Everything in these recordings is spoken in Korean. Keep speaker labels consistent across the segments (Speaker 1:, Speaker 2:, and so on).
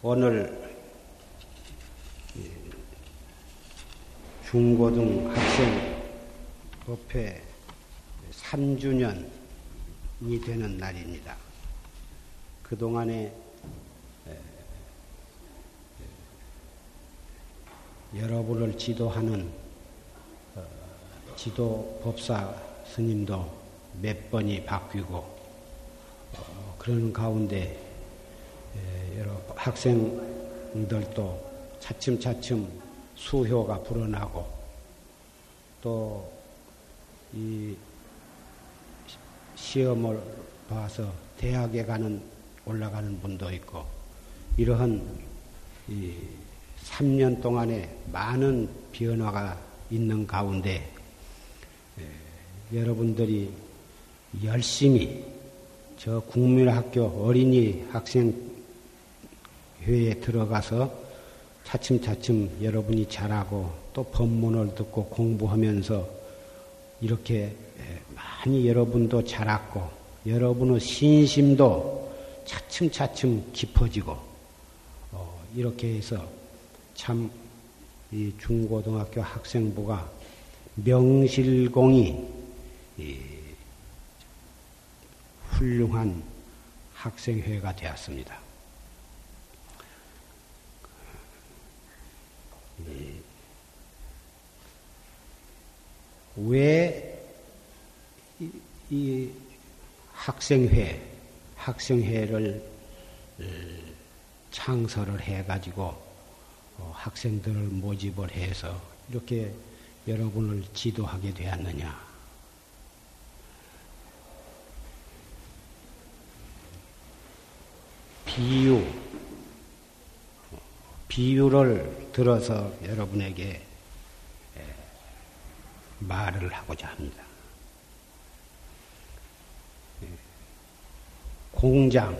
Speaker 1: 오늘 중고등 학생 법회 3주년이 되는 날입니다. 그동안에 여러분을 지도하는 어, 지도 법사 스님도 몇 번이 바뀌고 어, 그런 가운데 학생들도 차츰차츰 수효가 불어나고 또 이 시험을 봐서 대학에 가는 올라가는 분도 있고 이러한 이 3년 동안에 많은 변화가 있는 가운데 여러분들이 열심히 저 국민학교 어린이 학생 회에 들어가서 차츰차츰 여러분이 잘하고 또 법문을 듣고 공부하면서 이렇게 많이 여러분도 자랐고 여러분의 신심도 차츰차츰 깊어지고 어, 이렇게 해서 참 이 중고등학교 학생부가 명실공히 훌륭한 학생회가 되었습니다. 왜, 이, 이 학생회, 학생회를 어, 창설을 해가지고 어, 학생들을 모집을 해서 이렇게 여러분을 지도하게 되었느냐. 비유, 비유를 들어서 여러분에게 말을 하고자 합니다. 공장,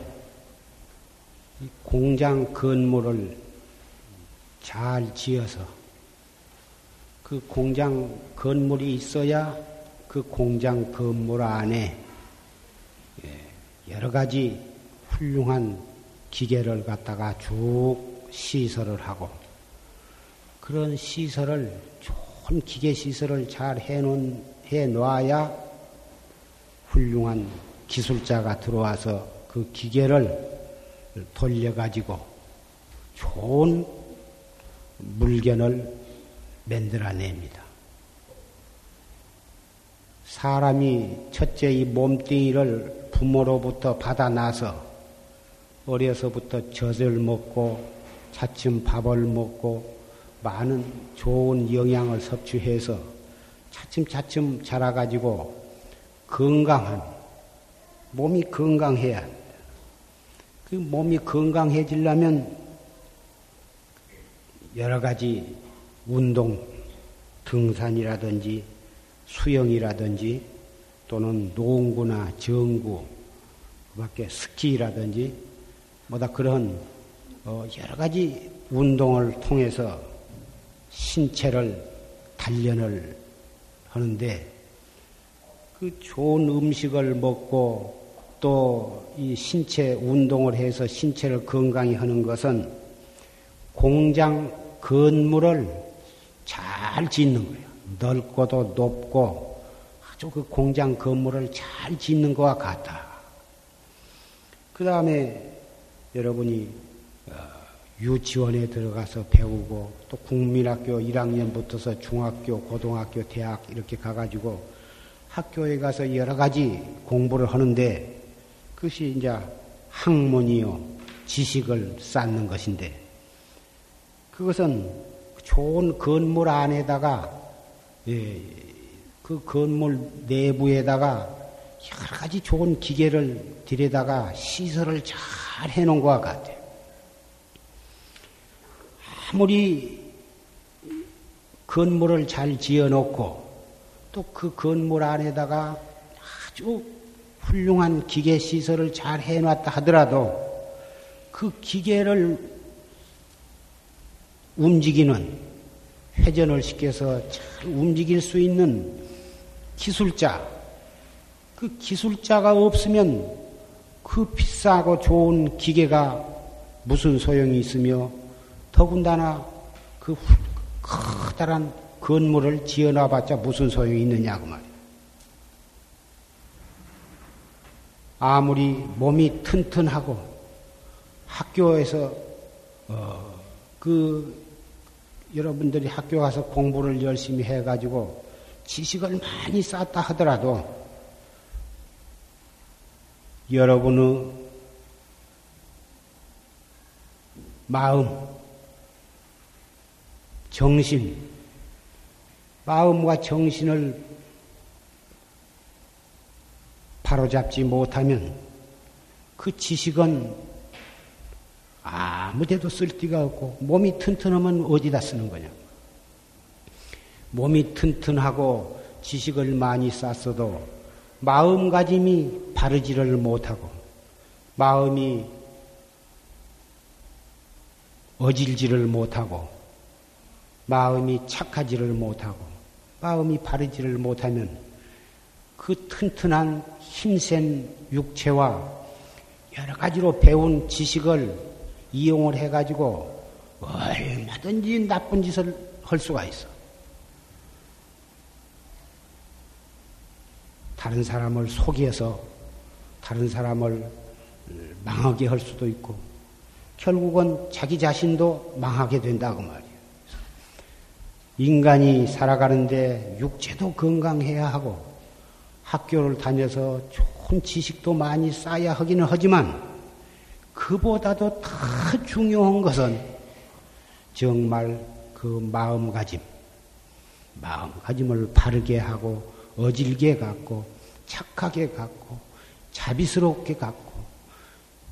Speaker 1: 공장 건물을 잘 지어서 그 공장 건물이 있어야 그 공장 건물 안에 여러 가지 훌륭한 기계를 갖다가 쭉 시설을 하고 그런 시설을 좋은 기계 시설을 잘 해놓은 해 놔야 훌륭한 기술자가 들어와서 그 기계를 돌려가지고 좋은 물건을 만들어냅니다. 사람이 첫째 이 몸뚱이를 부모로부터 받아나서 어려서부터 젖을 먹고 차츰 밥을 먹고 많은 좋은 영양을 섭취해서 차츰차츰 자라가지고 건강한 몸이 건강해야 합니다. 그 몸이 건강해지려면 여러 가지 운동, 등산이라든지 수영이라든지 또는 농구나 정구, 그 밖에 스키라든지 뭐다 그런 어, 여러 가지 운동을 통해서 신체를 단련을 하는데 그 좋은 음식을 먹고 또 이 신체 운동을 해서 신체를 건강히 하는 것은 공장 건물을 잘 짓는 거예요. 넓고도 높고 아주 그 공장 건물을 잘 짓는 것과 같다. 그 다음에 여러분이 유치원에 들어가서 배우고 또 국민학교 1학년부터서 중학교, 고등학교, 대학 이렇게 가가지고 학교에 가서 여러 가지 공부를 하는데 그것이 이제 학문이요, 지식을 쌓는 것인데 그것은 좋은 건물 안에다가 예, 그 건물 내부에다가 여러 가지 좋은 기계를 들여다가 시설을 잘 해놓은 것 같아요. 아무리 건물을 잘 지어놓고 또 그 건물 안에다가 아주 훌륭한 기계 시설을 잘 해놨다 하더라도 그 기계를 움직이는 회전을 시켜서 잘 움직일 수 있는 기술자, 그 기술자가 없으면 그 비싸고 좋은 기계가 무슨 소용이 있으며 더군다나 그 커다란 건물을 지어놔봤자 무슨 소용이 있느냐고 말이야. 아무리 몸이 튼튼하고 학교에서 어, 그 여러분들이 학교 가서 공부를 열심히 해가지고 지식을 많이 쌓았다 하더라도 여러분의 마음, 정신, 마음과 정신을 바로잡지 못하면 그 지식은 아무데도 쓸 데가 없고 몸이 튼튼하면 어디다 쓰는 거냐. 몸이 튼튼하고 지식을 많이 쌓았어도 마음가짐이 바르지를 못하고 마음이 어질지를 못하고 마음이 착하지를 못하고 마음이 바르지를 못하면 그 튼튼한 힘센 육체와 여러 가지로 배운 지식을 이용을 해가지고 얼마든지 나쁜 짓을 할 수가 있어. 다른 사람을 속여서 다른 사람을 망하게 할 수도 있고 결국은 자기 자신도 망하게 된다고 말이에요. 인간이 살아가는데 육체도 건강해야 하고 학교를 다녀서 좋은 지식도 많이 쌓아야 하기는 하지만 그보다도 더 중요한 것은 정말 그 마음가짐, 마음가짐을 바르게 하고 어질게 갖고 착하게 갖고 자비스럽게 갖고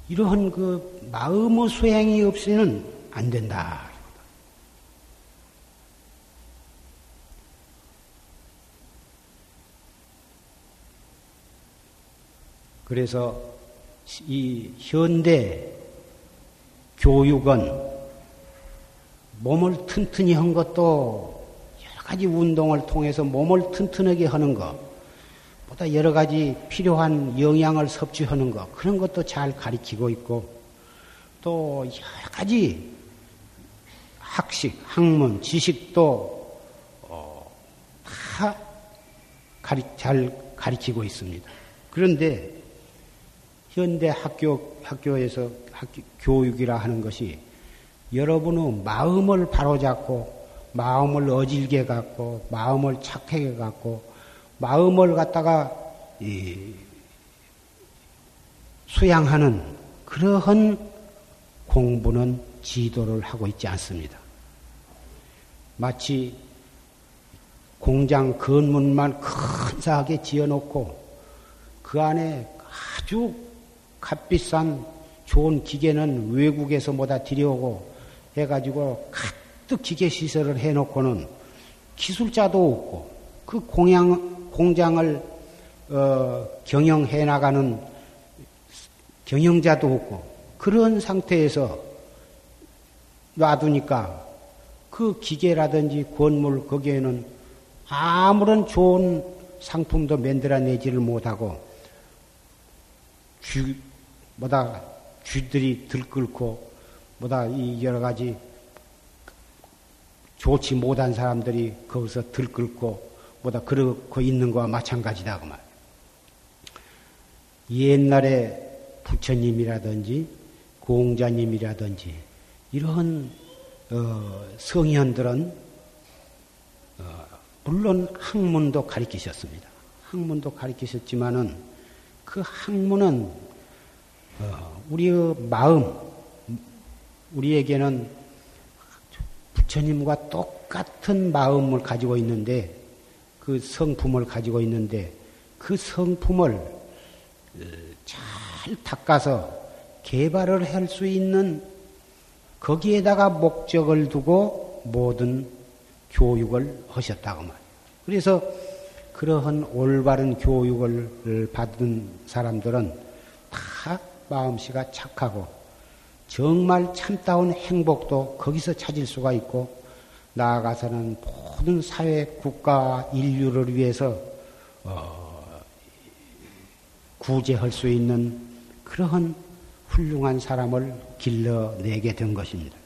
Speaker 1: 이러한 그 마음의 소양이 없이는 안 된다. 그래서 이 현대 교육은 몸을 튼튼히 한 것도 여러 가지 운동을 통해서 몸을 튼튼하게 하는 것, 보다 여러 가지 필요한 영양을 섭취하는 것, 그런 것도 잘 가리키고 있고, 또 여러 가지 학식, 학문, 지식도 어, 다 가리, 잘 가리키고 있습니다. 그런데 현대 학교, 학교에서 학교, 교육이라 하는 것이 여러분의 마음을 바로잡고 마음을 어질게 갖고 마음을 착하게 갖고 마음을 갖다가 수양하는 그러한 공부는 지도를 하고 있지 않습니다. 마치 공장 건물만 근사하게 지어놓고 그 안에 아주 값비싼 좋은 기계는 외국에서 뭐다 들여오고 해가지고 가득 기계 시설을 해놓고는 기술자도 없고 그 공양, 공장을 어, 경영해 나가는 경영자도 없고 그런 상태에서 놔두니까 그 기계라든지 건물 거기에는 아무런 좋은 상품도 만들어내지를 못하고 쥐, 뭐다 쥐들이 들끓고 뭐다 이 여러 가지 좋지 못한 사람들이 거기서 들끓고 뭐다 그러고 있는 거와 마찬가지다 그 말. 옛날에 부처님이라든지 공자님이라든지 이런 어, 성현들은 어, 물론 학문도 가르치셨습니다. 학문도 가르치셨지만은 그 학문은 어, 우리의 마음, 우리에게는 부처님과 똑같은 마음을 가지고 있는데 그 성품을 가지고 있는데 그 성품을 어, 잘 닦아서 개발을 할 수 있는 거기에다가 목적을 두고 모든 교육을 하셨다고 말이에요. 그래서 그러한 올바른 교육을 받은 사람들은 다 마음씨가 착하고 정말 참다운 행복도 거기서 찾을 수가 있고 나아가서는 모든 사회, 국가, 인류를 위해서 어, 구제할 수 있는 그러한 훌륭한 사람을 길러내게 된 것입니다.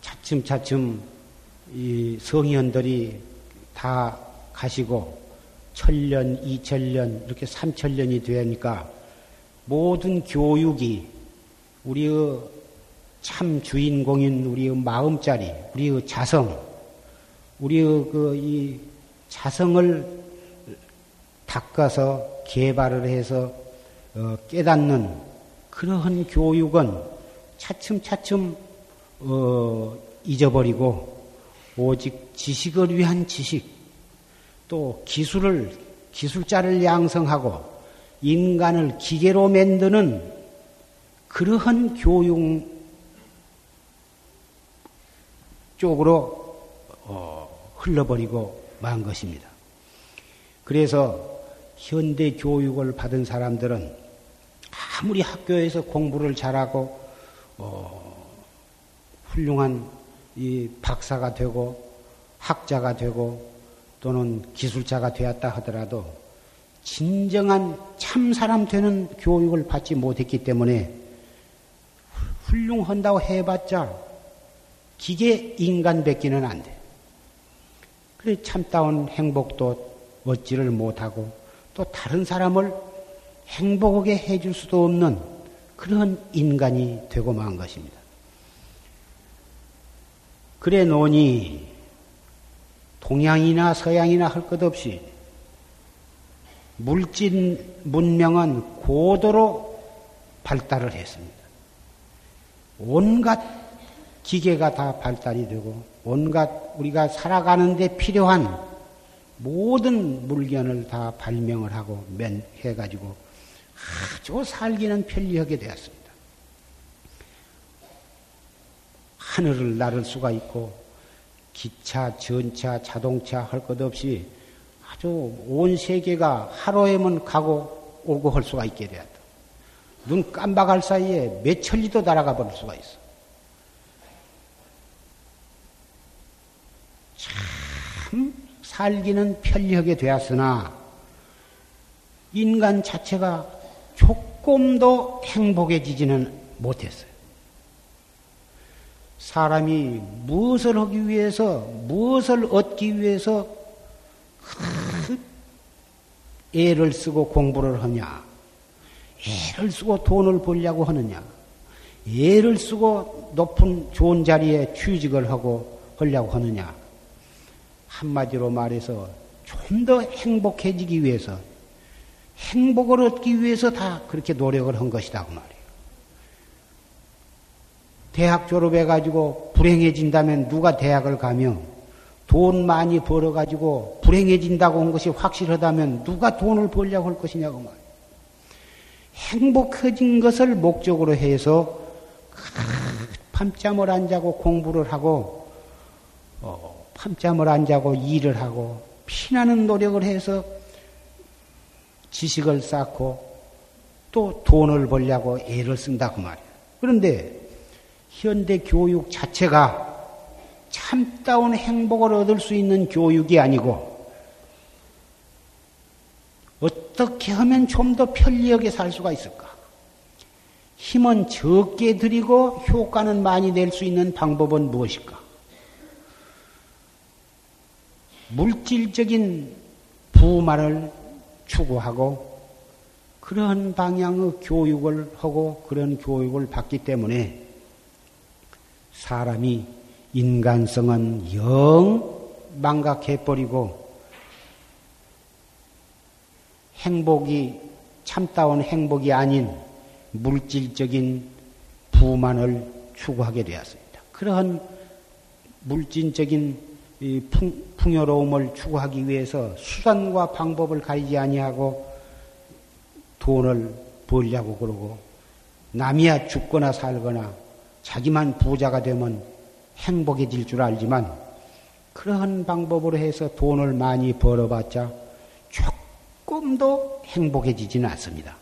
Speaker 1: 차츰차츰 이 성현들이 다 가시고 천년, 이천년, 이렇게 삼천년이 되니까 모든 교육이 우리의 참 주인공인 우리의 마음자리, 우리의 자성, 우리의 그 이 자성을 닦아서 개발을 해서 어 깨닫는 그러한 교육은 차츰차츰 어 잊어버리고 오직 지식을 위한 지식, 또 기술을 기술자를 양성하고 인간을 기계로 만드는 그러한 교육 쪽으로 어, 흘러버리고 만 것입니다. 그래서 현대 교육을 받은 사람들은 아무리 학교에서 공부를 잘하고 어, 훌륭한 이 박사가 되고 학자가 되고 또는 기술자가 되었다 하더라도 진정한 참 사람 되는 교육을 받지 못했기 때문에 훌륭한다고 해봤자 기계 인간 뵙기는 안 돼. 그래 참다운 행복도 얻지를 못하고 또 다른 사람을 행복하게 해줄 수도 없는 그런 인간이 되고 만 것입니다. 그래 노니 동양이나 서양이나 할 것 없이 물질 문명은 고도로 발달을 했습니다. 온갖 기계가 다 발달이 되고 온갖 우리가 살아가는데 필요한 모든 물건을 다 발명을 하고 맨 해가지고 아주 살기는 편리하게 되었습니다. 하늘을 나를 수가 있고 기차, 전차, 자동차 할 것 없이 아주 온 세계가 하루에만 가고 오고 할 수가 있게 되었다. 눈 깜박할 사이에 몇 천리도 날아가 버릴 수가 있어. 참 살기는 편리하게 되었으나 인간 자체가 조금도 행복해지지는 못했어요. 사람이 무엇을 하기 위해서, 무엇을 얻기 위해서 애를 쓰고 공부를 하냐? 애를 쓰고 돈을 벌려고 하느냐? 애를 쓰고 높은 좋은 자리에 취직을 하고 하려고 하느냐? 한마디로 말해서 좀 더 행복해지기 위해서, 행복을 얻기 위해서 다 그렇게 노력을 한 것이다, 그 말이에요. 대학 졸업해가지고 불행해진다면 누가 대학을 가며 돈 많이 벌어가지고 불행해진다고 한 것이 확실하다면 누가 돈을 벌려고 할 것이냐고 말이에요. 행복해진 것을 목적으로 해서 밤잠을 안 자고 공부를 하고 어, 밤잠을 안 자고 일을 하고 피나는 노력을 해서 지식을 쌓고 또 돈을 벌려고 애를 쓴다 그 말이에요. 그런데 현대 교육 자체가 참다운 행복을 얻을 수 있는 교육이 아니고 어떻게 하면 좀 더 편리하게 살 수가 있을까? 힘은 적게 들이고 효과는 많이 낼 수 있는 방법은 무엇일까? 물질적인 부만을 추구하고 그런 방향의 교육을 하고 그런 교육을 받기 때문에 사람이 인간성은 영 망각해버리고 행복이 참다운 행복이 아닌 물질적인 부만을 추구하게 되었습니다. 그러한 물질적인 풍, 풍요로움을 추구하기 위해서 수단과 방법을 가리지 아니하고 돈을 벌려고 그러고 남이야 죽거나 살거나 자기만 부자가 되면 행복해질 줄 알지만 그러한 방법으로 해서 돈을 많이 벌어봤자 조금도 행복해지지는 않습니다.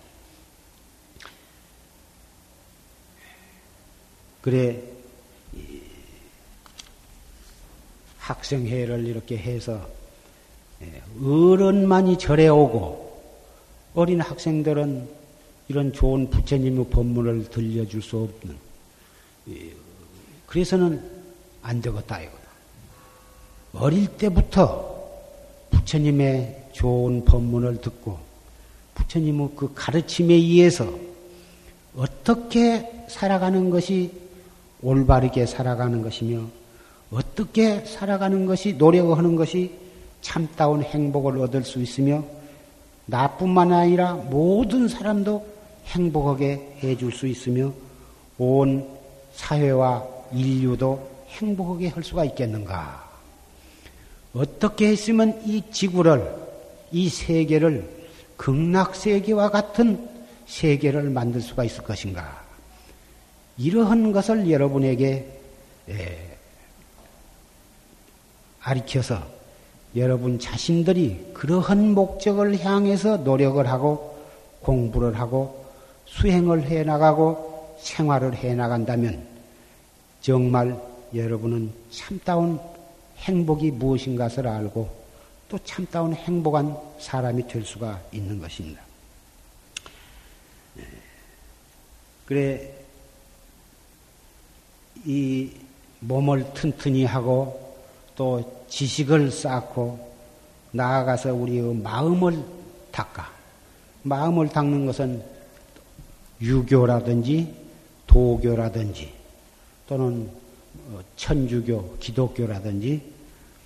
Speaker 1: 그래 학생회를 이렇게 해서 예, 어른만이 절에 오고 어린 학생들은 이런 좋은 부처님의 법문을 들려줄 수 없는 그래서는 안 되겠다 이거다. 어릴 때부터 부처님의 좋은 법문을 듣고 부처님의 그 가르침에 의해서 어떻게 살아가는 것이 올바르게 살아가는 것이며 어떻게 살아가는 것이 노력하는 것이 참다운 행복을 얻을 수 있으며 나뿐만 아니라 모든 사람도 행복하게 해줄 수 있으며 온 사회와 인류도 행복하게 할 수가 있겠는가? 어떻게 했으면 이 지구를, 이 세계를 극락세계와 같은 세계를 만들 수가 있을 것인가? 이러한 것을 여러분에게 가르쳐서 여러분 자신들이 그러한 목적을 향해서 노력을 하고 공부를 하고 수행을 해 나가고 생활을 해 나간다면 정말 여러분은 참다운 행복이 무엇인가를 알고 또 참다운 행복한 사람이 될 수가 있는 것입니다. 그래, 이 몸을 튼튼히 하고 또 지식을 쌓고 나아가서 우리의 마음을 닦아. 마음을 닦는 것은 유교라든지 도교라든지 또는 어, 천주교, 기독교라든지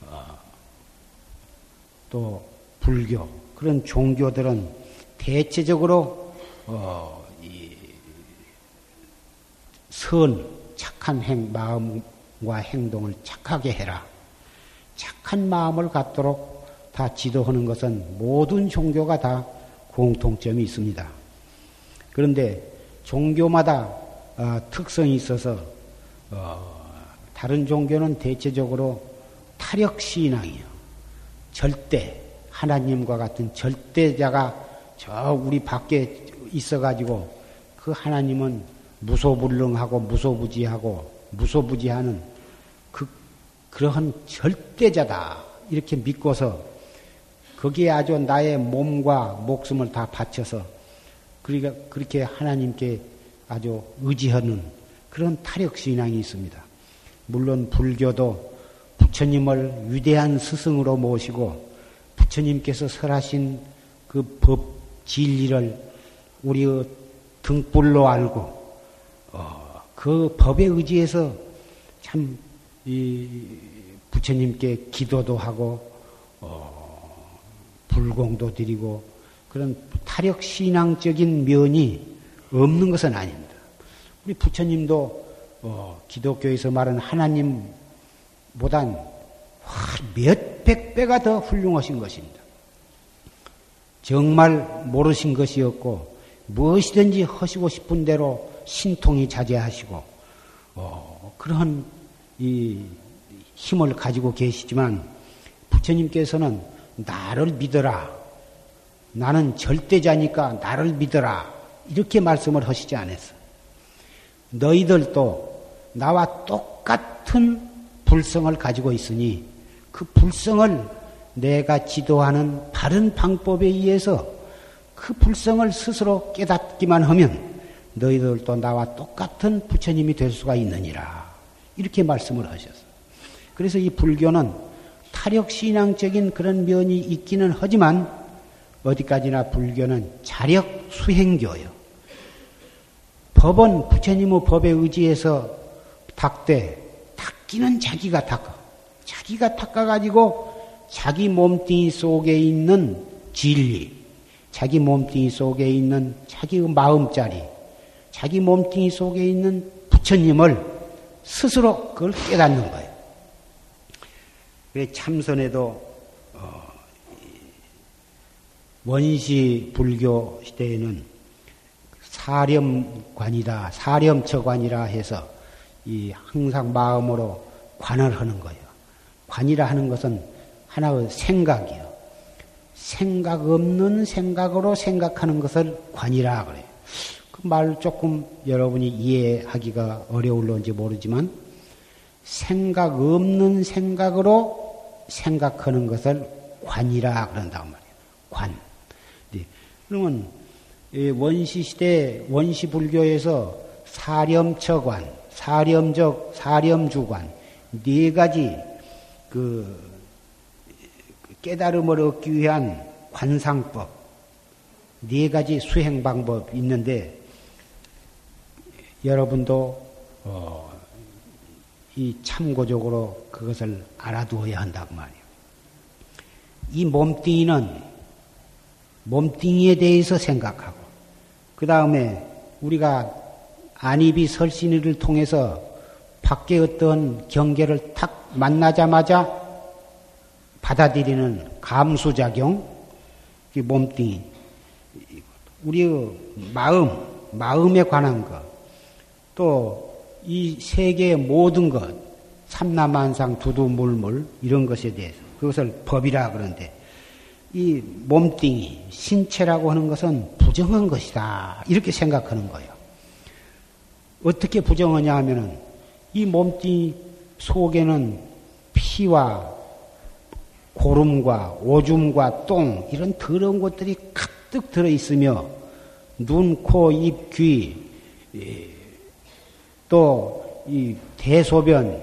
Speaker 1: 어, 또 불교 그런 종교들은 대체적으로 어, 선 착한 행 마음과 행동을 착하게 해라. 착한 마음을 갖도록 다 지도하는 것은 모든 종교가 다 공통점이 있습니다. 그런데 종교마다 어, 특성이 있어서 어, 다른 종교는 대체적으로 타력 신앙이요. 절대 하나님과 같은 절대자가 저 우리 밖에 있어가지고 그 하나님은 무소불능하고 무소부지하고 무소부지하는 그 그러한 절대자다 이렇게 믿고서 거기에 아주 나의 몸과 목숨을 다 바쳐서 그러니까 그렇게 하나님께 아주 의지하는 그런 타력 신앙이 있습니다. 물론 불교도 부처님을 위대한 스승으로 모시고 부처님께서 설하신 그 법 진리를 우리의 등불로 알고 어, 그 법에 의지해서 참 부처님께 기도도 하고 어, 불공도 드리고 그런 타력 신앙적인 면이 없는 것은 아닙니다. 우리 부처님도 어, 기독교에서 말하는 하나님보단 몇백 배가 더 훌륭하신 것입니다. 정말 모르신 것이었고 무엇이든지 하시고 싶은 대로 신통이 자제하시고 어, 그런 이 힘을 가지고 계시지만 부처님께서는 나를 믿어라. 나는 절대자니까 나를 믿어라. 이렇게 말씀을 하시지 않았어. 너희들도 나와 똑같은 불성을 가지고 있으니 그 불성을 내가 지도하는 바른 방법에 의해서 그 불성을 스스로 깨닫기만 하면 너희들도 나와 똑같은 부처님이 될 수가 있느니라. 이렇게 말씀을 하셨어. 그래서 이 불교는 타력 신앙적인 그런 면이 있기는 하지만 어디까지나 불교는 자력 수행교요. 법은 부처님의 법에 의지해서 닦되 닦기는 자기가 닦아. 자기가 닦아가지고 자기 몸뚱이 속에 있는 진리, 자기 몸뚱이 속에 있는 자기의 마음자리, 자기 몸뚱이 속에 있는 부처님을 스스로 그걸 깨닫는 거예요. 그래 참선에도 어, 원시 불교 시대에는 사렴관이다, 사렴처관이라 해서 이 항상 마음으로 관을 하는 거예요. 관이라 하는 것은 하나의 생각이요. 생각 없는 생각으로 생각하는 것을 관이라 그래요. 그 말 조금 여러분이 이해하기가 어려울런지 모르지만 생각 없는 생각으로 생각하는 것을 관이라 그런다고 말이에요. 관. 네. 그러면 원시 시대 원시 불교에서 사렴처관, 사렴적, 사렴주관 네 가지 그 깨달음을 얻기 위한 관상법 네 가지 수행 방법 있는데 여러분도 어, 이 참고적으로 그것을 알아두어야 한다고 말이에요. 이 몸뚱이는 몸뚱이에 대해서 생각하고 그 다음에 우리가 안입이 설신이를 통해서 밖에 어떤 경계를 탁 만나자마자 받아들이는 감수작용, 몸뚱이, 우리의 마음, 마음에 관한 것, 또 이 세계의 모든 것, 삼라만상, 두두물물 이런 것에 대해서 그것을 법이라 그러는데 이 몸뚱이, 신체라고 하는 것은 부정한 것이다 이렇게 생각하는 거예요. 어떻게 부정하냐 하면은 이 몸뚱이 속에는 피와 고름과 오줌과 똥 이런 더러운 것들이 가득 들어 있으며 눈, 코, 입, 귀, 또 이 대소변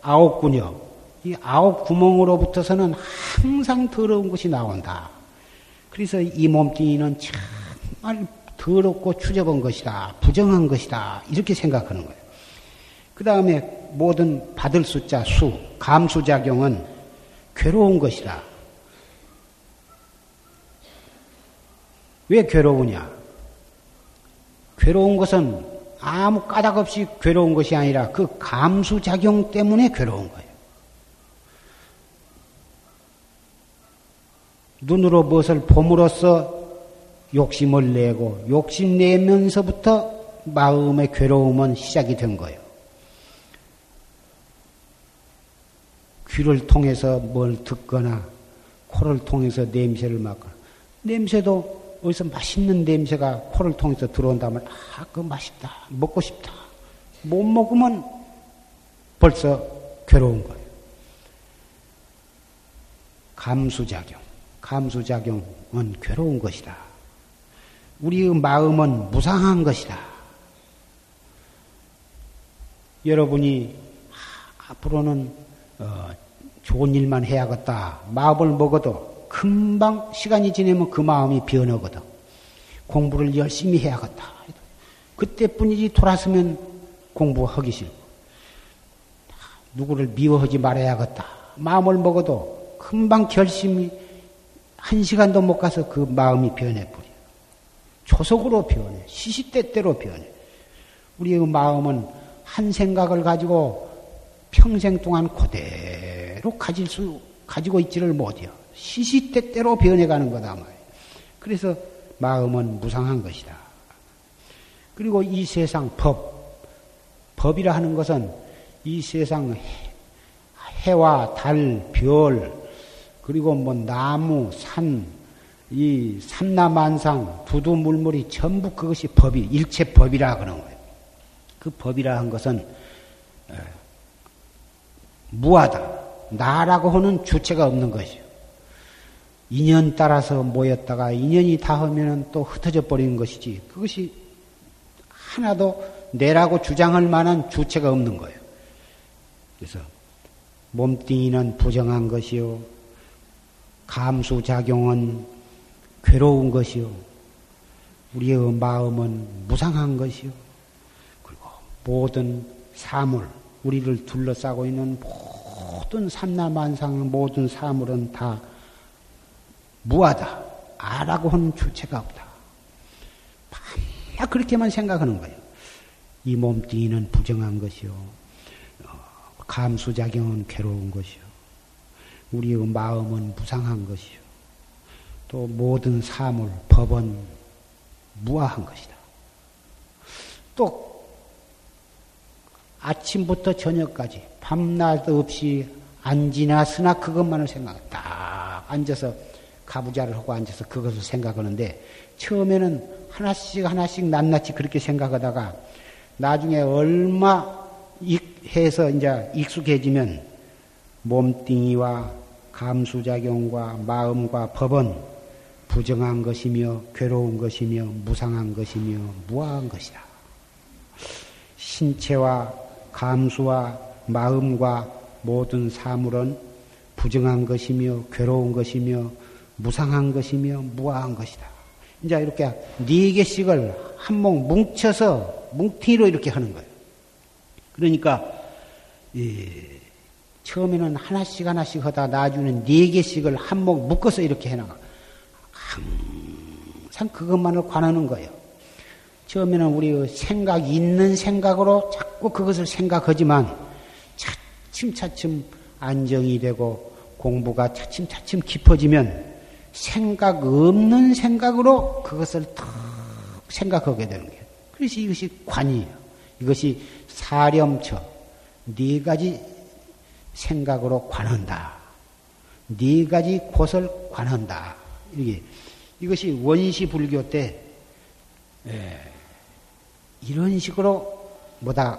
Speaker 1: 아홉 군역, 이 아홉 구멍으로부터서는 항상 더러운 것이 나온다. 그래서 이 몸뚱이는 정말 더럽고 추접한 것이다. 부정한 것이다. 이렇게 생각하는 거예요. 그 다음에 모든 받을 숫자 수, 감수작용은 괴로운 것이다. 왜 괴로우냐? 괴로운 것은 아무 까닭 없이 괴로운 것이 아니라 그 감수작용 때문에 괴로운 거예요. 눈으로 무엇을 봄으로써 욕심을 내고 욕심 내면서부터 마음의 괴로움은 시작이 된 거예요. 귀를 통해서 뭘 듣거나 코를 통해서 냄새를 맡거나 냄새도 어디서 맛있는 냄새가 코를 통해서 들어온다면 아, 그 맛있다. 먹고 싶다. 못 먹으면 벌써 괴로운 거예요. 감수작용. 감수작용은 괴로운 것이다. 우리의 마음은 무상한 것이다. 여러분이 앞으로는 어, 좋은 일만 해야겠다. 마음을 먹어도 금방 시간이 지나면 그 마음이 변하거든. 공부를 열심히 해야겠다. 그때뿐이지 돌아서면 공부하기 싫고 누구를 미워하지 말아야겠다. 마음을 먹어도 금방 결심이 한 시간도 못 가서 그 마음이 변해버려. 초속으로 변해. 시시때때로 변해. 우리의 마음은 한 생각을 가지고 평생 동안 그대로 가질 수, 가지고 있지를 못해요. 시시때때로 변해가는 거다 말이에요. 그래서 마음은 무상한 것이다. 그리고 이 세상 법, 법이라 하는 것은 이 세상 해와 달, 별, 그리고 뭐 나무, 산, 이 삼라만상, 부두 물물이 전부 그것이 법이, 일체 법이라 그러는 거예요. 그 법이라 한 것은 무하다. 나라고 하는 주체가 없는 것이요. 인연 따라서 모였다가 인연이 닿으면 또 흩어져 버리는 것이지 그것이 하나도 내라고 주장할 만한 주체가 없는 거예요. 그래서 몸뚱이는 부정한 것이요. 감수작용은 괴로운 것이요. 우리의 마음은 무상한 것이요. 그리고 모든 사물, 우리를 둘러싸고 있는 모든 삼라만상 모든 사물은 다 무하다. 아라고 하는 주체가 없다. 막 그렇게만 생각하는 거예요. 이 몸뚱이는 부정한 것이요. 어, 감수작용은 괴로운 것이요. 우리의 마음은 무상한 것이요. 또 모든 사물, 법은 무아한 것이다. 또 아침부터 저녁까지 밤낮 없이 안지나 쓰나 그것만을 생각, 딱 앉아서 가부좌를 하고 앉아서 그것을 생각하는데 처음에는 하나씩 하나씩 낱낱이 그렇게 생각하다가 나중에 얼마 해서 이제 익숙해지면 몸뚱이와 감수작용과 마음과 법은 부정한 것이며 괴로운 것이며 무상한 것이며 무아한 것이다. 신체와 감수와 마음과 모든 사물은 부정한 것이며 괴로운 것이며 무상한 것이며 무아한 것이다. 이제 이렇게 네 개씩을 한몫 뭉쳐서 뭉티로 이렇게 하는 거예요. 그러니까 처음에는 하나씩 하나씩 하다 나중에는 네 개씩을 한몫 묶어서 이렇게 해나가. 항상 그것만을 관하는 거예요. 처음에는 우리 생각 있는 생각으로 자꾸 그것을 생각하지만 차츰차츰 안정이 되고 공부가 차츰차츰 깊어지면 생각 없는 생각으로 그것을 탁 생각하게 되는 거예요. 그래서 이것이 관이에요. 이것이 사렴처 네 가지 생각으로 관한다. 네 가지 곳을 관한다. 이게 이것이 원시 불교 때 예, 이런 식으로 뭐다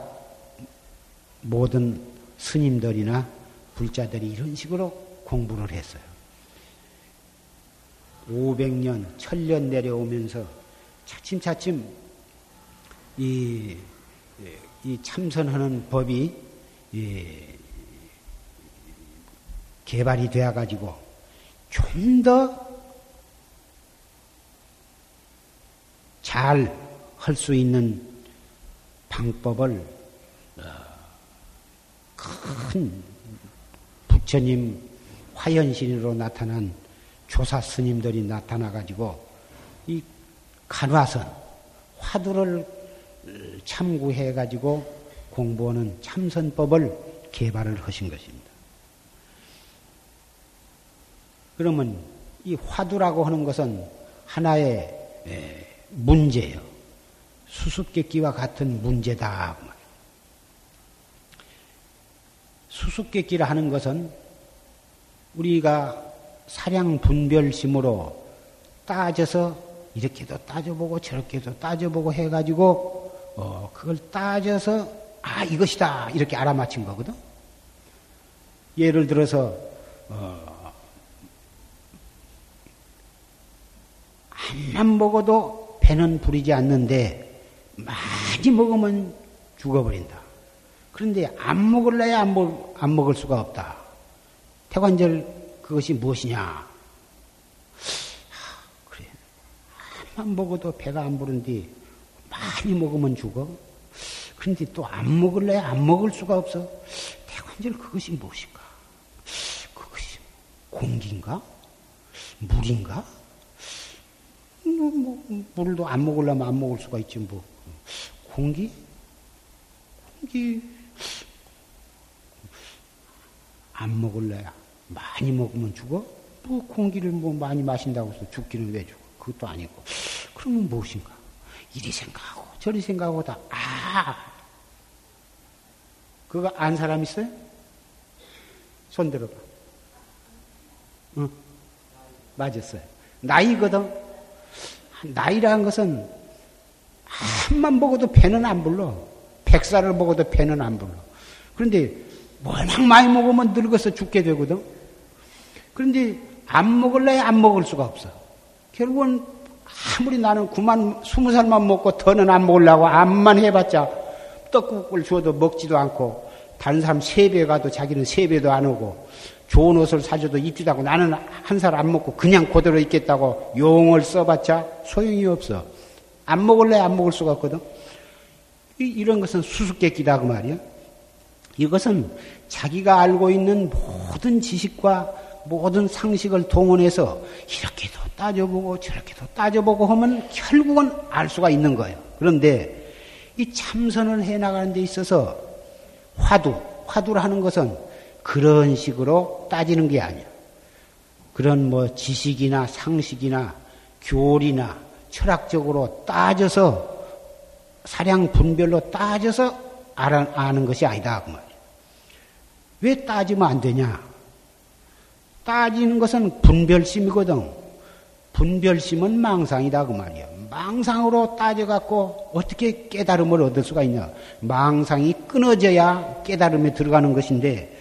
Speaker 1: 모든 스님들이나 불자들이 이런 식으로 공부를 했어요. 500년, 1000년 내려오면서 차츰차츰 이, 이 참선하는 법이 개발이 되어 가지고 좀 더 잘 할 수 있는 방법을 어, 큰 부처님 화연신으로 나타난 조사 스님들이 나타나 가지고 이 간화선 화두를 참고해 가지고 공부하는 참선법을 개발을 하신 것입니다. 그러면 이 화두라고 하는 것은 하나의 문제예요. 수수께끼와 같은 문제다. 수수께끼라 하는 것은 우리가 사량 분별심으로 따져서 이렇게도 따져보고 저렇게도 따져보고 해가지고 어, 그걸 따져서 아 이것이다 이렇게 알아맞힌 거거든. 예를 들어서 어, 한만 먹어도 배는 부리지 않는데 많이 먹으면 죽어버린다. 그런데 안 먹을래야 안, 먹, 안 먹을 수가 없다. 태관절 그것이 무엇이냐? 하, 그래. 한만 먹어도 배가 안 부른디 많이 먹으면 죽어. 그런데 또 안 먹을래 안 먹을 수가 없어. 태관절 그것이 무엇인가? 그것이 공기인가? 물인가? 뭐, 뭐, 물도 안 먹으려면 안 먹을 수가 있지 뭐. 공기? 공기 안 먹을래야 많이 먹으면 죽어? 뭐 공기를 뭐 많이 마신다고 해서 죽기는 왜 죽어? 그것도 아니고. 그러면 무엇인가? 이리 생각하고 저리 생각하고 다, 아! 그거 안 사람 있어요? 손 들어봐. 응. 맞았어요. 나이거든. 나이라는 것은 한만 먹어도 배는 안 불러. 백살을 먹어도 배는 안 불러. 그런데 워낙 많이 먹으면 늙어서 죽게 되거든. 그런데 안 먹을래 안 먹을 수가 없어. 결국은 아무리 나는 그만 스무 살만 먹고 더는 안 먹으려고 암만 해봤자 떡국을 주어도 먹지도 않고 다른 사람 세배 가도 자기는 세배도 안 오고 좋은 옷을 사줘도 입지도 않고 나는 한 살 안 먹고 그냥 그대로 있겠다고 용을 써봤자 소용이 없어. 안 먹을래 안 먹을 수가 없거든. 이런 것은 수수께끼다 그 말이야. 이것은 자기가 알고 있는 모든 지식과 모든 상식을 동원해서 이렇게도 따져보고 저렇게도 따져보고 하면 결국은 알 수가 있는 거예요. 그런데 이 참선을 해 나가는 데 있어서 화두, 화두를 하는 것은 그런 식으로 따지는 게 아니야. 그런 뭐 지식이나 상식이나 교리나 철학적으로 따져서 사량 분별로 따져서 아는 것이 아니다. 그 말이야. 왜 따지면 안 되냐? 따지는 것은 분별심이거든. 분별심은 망상이다 그 말이야. 망상으로 따져갖고 어떻게 깨달음을 얻을 수가 있냐? 망상이 끊어져야 깨달음에 들어가는 것인데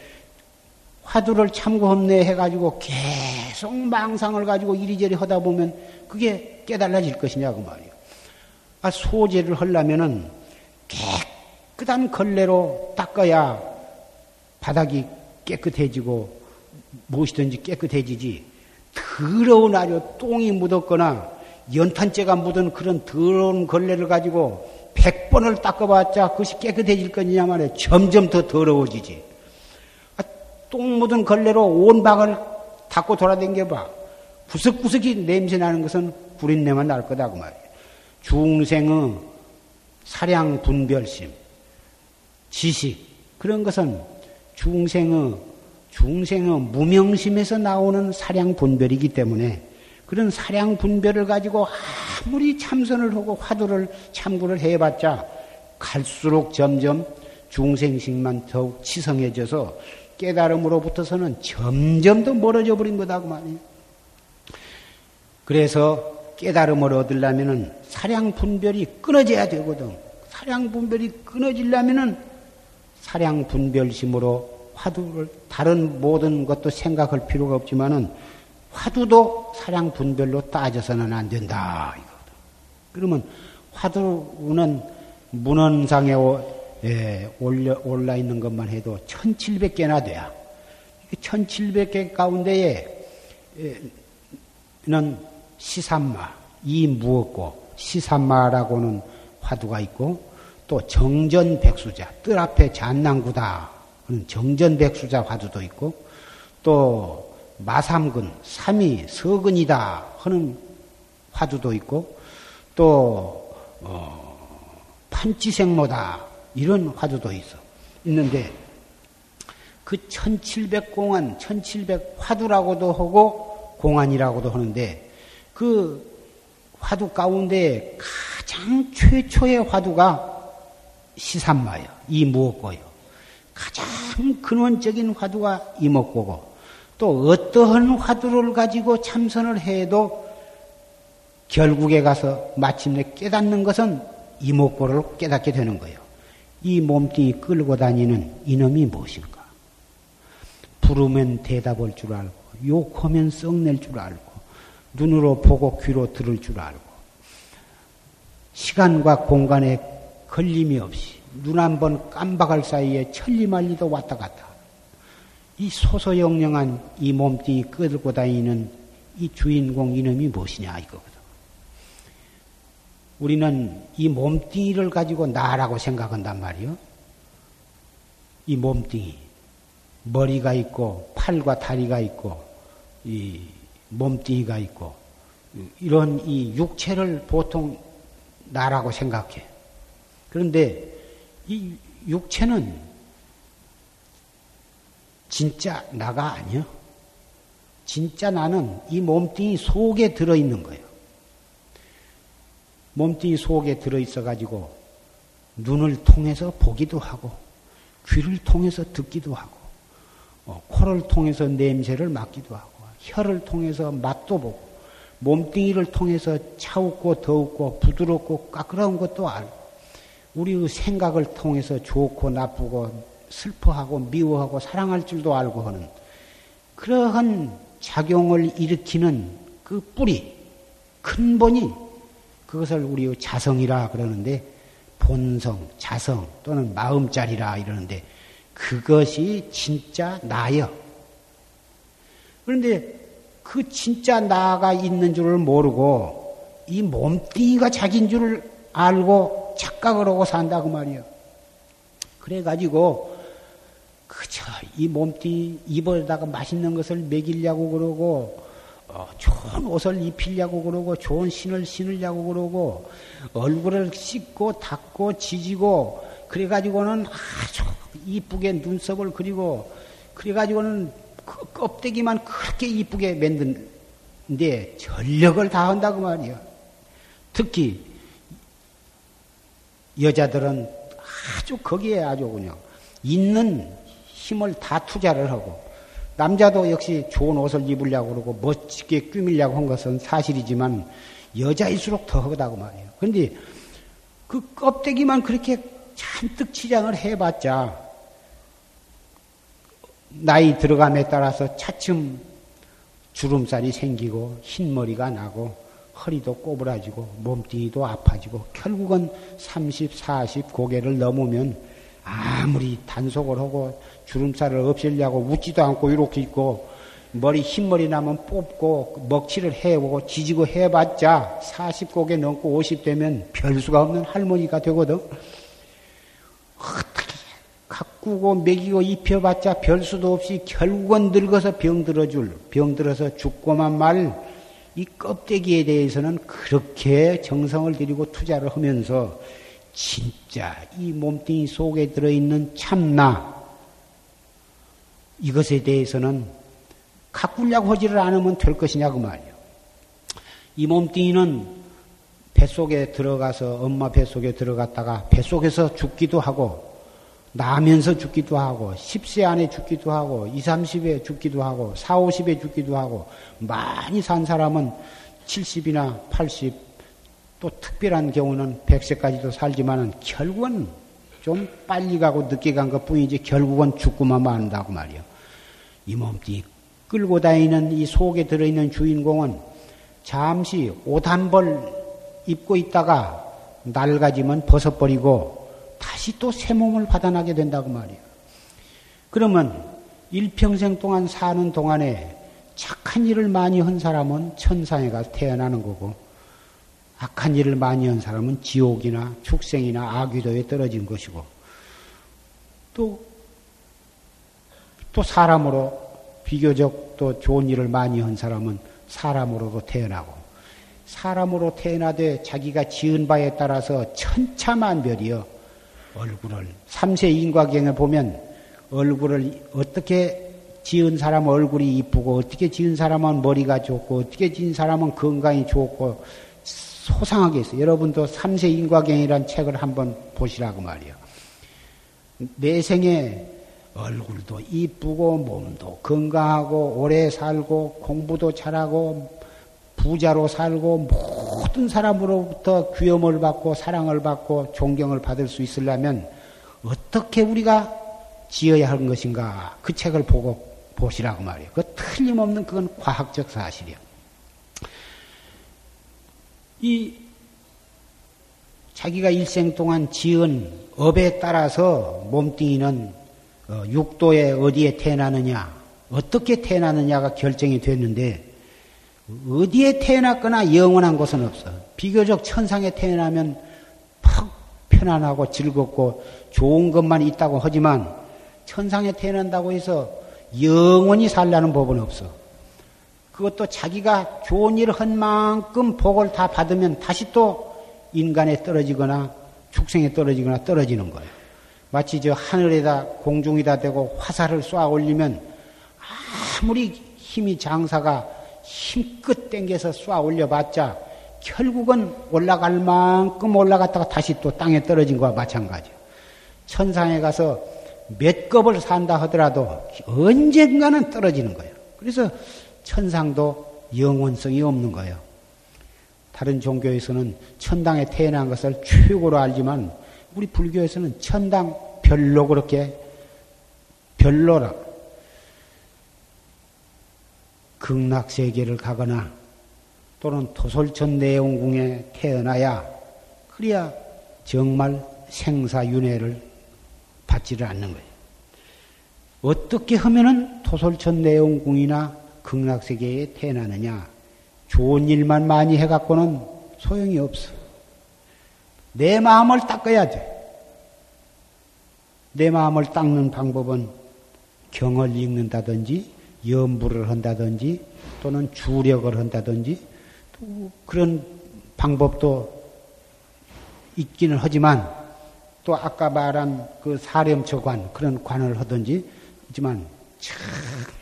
Speaker 1: 화두를 참고 험내 해가지고 계속 망상을 가지고 이리저리 하다 보면 그게 깨달아질 것이냐고 말이요. 아, 소재를 하려면은 깨끗한 걸레로 닦아야 바닥이 깨끗해지고 무엇이든지 깨끗해지지. 더러운 아주 똥이 묻었거나 연탄재가 묻은 그런 더러운 걸레를 가지고 백 번을 닦아봤자 그것이 깨끗해질 거냐 말이야. 점점 더 더러워지지. 아, 똥 묻은 걸레로 온 방을 닦고 돌아댕겨봐. 구석구석이 냄새 나는 것은 구린내만 날 거다 그 말이야. 중생의 사량 분별심, 지식 그런 것은 중생의 중생의 무명심에서 나오는 사량 분별이기 때문에 그런 사량 분별을 가지고 아무리 참선을 하고 화두를 참고를 해봤자 갈수록 점점 중생식만 더욱 치성해져서 깨달음으로부터서는 점점 더 멀어져 버린 거다 그 말이에요. 그래서 깨달음을 얻으려면은 사량 분별이 끊어져야 되거든. 사량 분별이 끊어지려면은 사량 분별심으로 화두를 다른 모든 것도 생각할 필요가 없지만은 화두도 사량 분별로 따져서는 안 된다. 이거거든. 그러면 화두는 문헌상에 예, 올려, 올라 있는 것만 해도 1700개나 돼야. 1700개 가운데에 는 시산마, 이 무엇고 시산마라고는 화두가 있고 또 정전백수자, 뜰 앞에 잔난구다 그런 정전백수자 화두도 있고 또 마삼근, 삼이 서근이다 하는 화두도 있고 또 어, 판치생모다 이런 화두도 있어 있는데 그 1700공안, 1700 화두라고도 하고 공안이라고도 하는데 그 화두 가운데 가장 최초의 화두가 시산마요. 이 무엇고요. 가장 근원적인 화두가 이목고고 또 어떠한 화두를 가지고 참선을 해도 결국에 가서 마침내 깨닫는 것은 이목고를 깨닫게 되는 거예요. 이 몸뚱이 끌고 다니는 이놈이 무엇일까? 부르면 대답할 줄 알고, 욕하면 썩낼 줄 알고, 눈으로 보고 귀로 들을 줄 알고, 시간과 공간에 걸림이 없이, 눈 한 번 깜박할 사이에 천리말리도 왔다 갔다. 이 소소영령한 이 몸뚱이 끌고 다니는 이 주인공 이놈이 무엇이냐 이거거든. 우리는 이 몸뚱이를 가지고 나라고 생각한단 말이요. 이 몸뚱이 머리가 있고 팔과 다리가 있고 이 몸뚱이가 있고 이런 이 육체를 보통 나라고 생각해. 그런데 이 육체는 진짜 나가 아니야. 진짜 나는 이 몸뚱이 속에 들어있는 거예요. 몸뚱이 속에 들어있어 가지고 눈을 통해서 보기도 하고 귀를 통해서 듣기도 하고 어, 코를 통해서 냄새를 맡기도 하고 혀를 통해서 맛도 보고 몸뚱이를 통해서 차갑고 더웁고 부드럽고 까끌어온 것도 알고 우리의 생각을 통해서 좋고 나쁘고 슬퍼하고 미워하고 사랑할 줄도 알고 하는 그러한 작용을 일으키는 그 뿌리, 근본이 그것을 우리 자성이라 그러는데 본성, 자성 또는 마음자리라 이러는데 그것이 진짜 나여. 그런데 그 진짜 나가 있는 줄을 모르고 이 몸뚱이가 자기인 줄을 알고 착각을 하고 산다 그 말이요. 그래가지고 그저 이 몸뚱이 입에다가 맛있는 것을 먹이려고 그러고 어, 좋은 옷을 입히려고 그러고 좋은 신을 신으려고 그러고 얼굴을 씻고 닦고 지지고 그래가지고는 아주 이쁘게 눈썹을 그리고 그래가지고는 그 껍데기만 그렇게 이쁘게 만드는데 전력을 다한다고 말이야. 특히 여자들은 아주 거기에 아주 그냥 있는 힘을 다 투자를 하고 남자도 역시 좋은 옷을 입으려고 그러고 멋지게 꾸밀려고 한 것은 사실이지만 여자일수록 더 하다고 말이에요. 그런데 그 껍데기만 그렇게 잔뜩 치장을 해봤자 나이 들어감에 따라서 차츰 주름살이 생기고 흰머리가 나고 허리도 꼬부라지고 몸뚱이도 아파지고 결국은 30, 40 고개를 넘으면 아무리 단속을 하고 주름살을 없애려고 웃지도 않고 이렇게 있고 머리 흰머리 나면 뽑고 먹칠을 해보고 지지고 해봤자 40고개 넘고 50 되면 별 수가 없는 할머니가 되거든. 어떻게 가꾸고 먹이고 입혀봤자 별 수도 없이 결국은 늙어서 병들어줄 병들어서 죽고만 말 이 껍데기에 대해서는 그렇게 정성을 들이고 투자를 하면서 진짜 이 몸뚱이 속에 들어있는 참나 이것에 대해서는 가꾸려고 하지를 않으면 될 것이냐고 말이요. 이 몸뚱이는 뱃속에 들어가서 엄마 뱃속에 들어갔다가 뱃속에서 죽기도 하고 나면서 죽기도 하고 10세 안에 죽기도 하고 20, 30에 죽기도 하고 4, 50에 죽기도 하고 많이 산 사람은 70이나 80, 또 특별한 경우는 100세까지도 살지만은 결국은 좀 빨리 가고 늦게 간 것 뿐이지 결국은 죽고만 만다고 말이요. 이 몸뚱이 끌고 다니는 이 속에 들어있는 주인공은 잠시 옷 한 벌 입고 있다가 낡아지면 벗어버리고 다시 또 새 몸을 받아나게 된다고 말이에요. 그러면 일평생 동안 사는 동안에 착한 일을 많이 한 사람은 천상에 가서 태어나는 거고 악한 일을 많이 한 사람은 지옥이나 축생이나 악귀도에 떨어진 것이고 또, 또 사람으로 비교적 또 좋은 일을 많이 한 사람은 사람으로도 태어나고 사람으로 태어나되 자기가 지은 바에 따라서 천차만별이여 얼굴을 삼세 인과경에 보면 얼굴을 어떻게 지은 사람 얼굴이 이쁘고 어떻게 지은 사람은 머리가 좋고 어떻게 지은 사람은 건강이 좋고 소상하게 있어. 여러분도 삼세 인과경이란 책을 한번 보시라고 말이요. 내 생에 얼굴도 이쁘고 몸도 건강하고 오래 살고 공부도 잘하고 부자로 살고 모든 사람으로부터 귀염을 받고 사랑을 받고 존경을 받을 수 있으려면 어떻게 우리가 지어야 하는 것인가 그 책을 보고 보시라고 말이에요. 그 틀림없는 그건 과학적 사실이에요. 이 자기가 일생 동안 지은 업에 따라서 몸뚱이는 어, 육도에 어디에 태어나느냐, 어떻게 태어나느냐가 결정이 됐는데, 어디에 태어났거나 영원한 곳은 없어. 비교적 천상에 태어나면 퍽 편안하고 즐겁고 좋은 것만 있다고 하지만, 천상에 태어난다고 해서 영원히 살라는 법은 없어. 그것도 자기가 좋은 일을 한 만큼 복을 다 받으면 다시 또 인간에 떨어지거나 축생에 떨어지거나 떨어지는 거예요. 마치 저 하늘에다 공중에다 대고 화살을 쏘아 올리면 아무리 힘이 장사가 힘껏 땡겨서 쏘아 올려봤자 결국은 올라갈 만큼 올라갔다가 다시 또 땅에 떨어진 거와 마찬가지요. 천상에 가서 몇 겁을 산다 하더라도 언젠가는 떨어지는 거예요. 그래서 천상도 영원성이 없는 거예요. 다른 종교에서는 천당에 태어난 것을 최고로 알지만 우리 불교에서는 천당 별로 그렇게 별로라. 극락 세계를 가거나 또는 토솔천 내용궁에 태어나야 그래야 정말 생사윤회를 받지를 않는 거예요. 어떻게 하면은 토솔천 내용궁이나 극락세계에 태어나느냐? 좋은 일만 많이 해갖고는 소용이 없어. 내 마음을 닦아야 돼. 내 마음을 닦는 방법은 경을 읽는다든지, 염불을 한다든지, 또는 주력을 한다든지, 또 그런 방법도 있기는 하지만, 또 아까 말한 그 사렴처관, 그런 관을 하든지, 하지만, 정말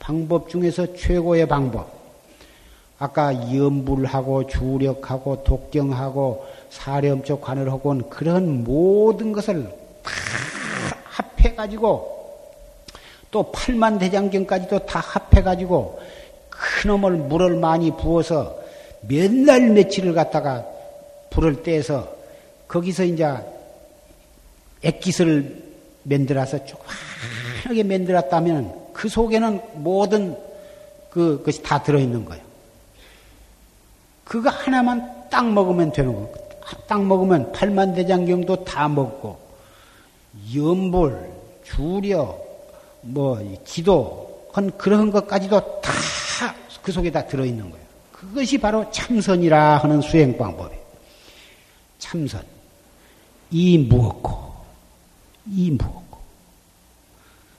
Speaker 1: 방법 중에서 최고의 방법, 아까 염불하고 주력하고 독경하고 사렴적 관을 하고는 그런 모든 것을 다 합해가지고 또 팔만 대장경까지도 다 합해가지고 큰놈을 물을 많이 부어서 몇 날 며칠을 갖다가 불을 떼서 거기서 이제 액기스를 만들어서 조그맣게 만들었다면 그 속에는 모든 그, 그것이 다 들어있는 거예요. 그거 하나만 딱 먹으면 되는 거. 딱 먹으면 팔만대장경도 다 먹고, 연볼, 주려, 뭐, 기도, 한 그런 것까지도 다 그 속에 다 들어있는 거예요. 그것이 바로 참선이라 하는 수행 방법이에요. 참선. 이 무엇고, 이 무엇고.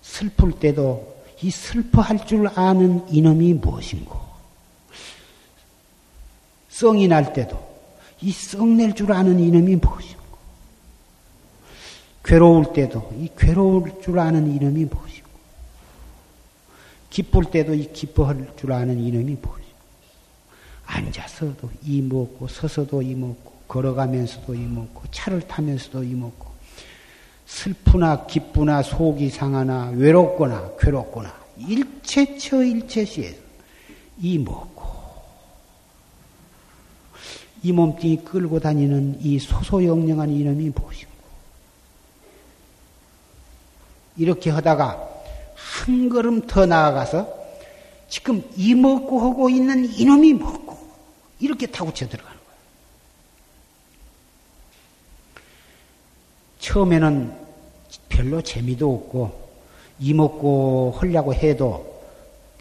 Speaker 1: 슬플 때도 이 슬퍼할 줄 아는 이놈이 무엇인고. 썽이 날 때도 이 썩낼 줄 아는 이놈이 무엇인고. 괴로울 때도 이 괴로울 줄 아는 이놈이 무엇인고. 기쁠 때도 이 기뻐할 줄 아는 이놈이 무엇인고. 앉아서도 이 먹고 서서도 이 먹고 걸어가면서도 이 먹고 차를 타면서도 이 먹고 슬프나 기쁘나 속이 상하나 외롭거나 괴롭거나 일체처 일체시에서 이 먹고 이 몸뚱이 끌고 다니는 이 소소영령한 이놈이 무엇인고 이렇게 하다가 한 걸음 더 나아가서 지금 이 먹고 하고 있는 이놈이 먹고 이렇게 타고쳐 들어가는 거예요. 처음에는 별로 재미도 없고 이먹고 하려고 해도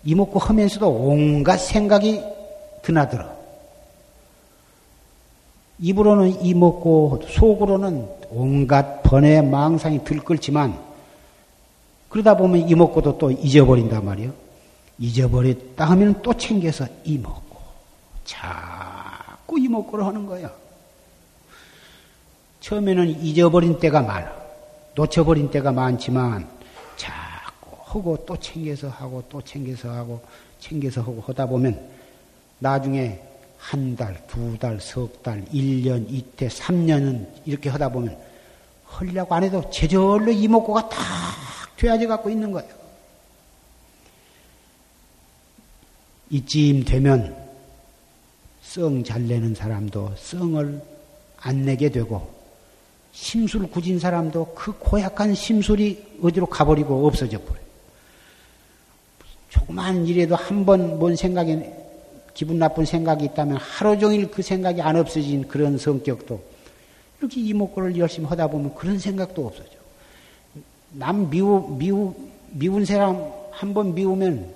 Speaker 1: 이먹고 하면서도 온갖 생각이 드나들어. 입으로는 이먹고 속으로는 온갖 번외 망상이 들끓지만 그러다 보면 이먹고도 또 잊어버린단 말이요. 잊어버렸다 하면 또 챙겨서 이먹고 자꾸 이먹고를 하는 거야. 처음에는 잊어버린 때가 많아. 놓쳐버린 때가 많지만 자꾸 하고 또 챙겨서 하고 또 챙겨서 하고 챙겨서 하고 하다 보면 나중에 한 달, 두 달, 석 달, 1년, 이태, 3년은 이렇게 하다 보면 하려고 안 해도 제절로 이목구가 탁 되어져 갖고 있는 거예요. 이쯤 되면 썽 잘 내는 사람도 썽을 안 내게 되고 심술 굳은 사람도 그 고약한 심술이 어디로 가버리고 없어져 버려요. 조그만 일에도 한 번 뭔 생각이 기분 나쁜 생각이 있다면 하루 종일 그 생각이 안 없어진 그런 성격도 이렇게 이목구를 열심히 하다 보면 그런 생각도 없어져. 남 미우, 미우, 미운 사람 한 번 미우면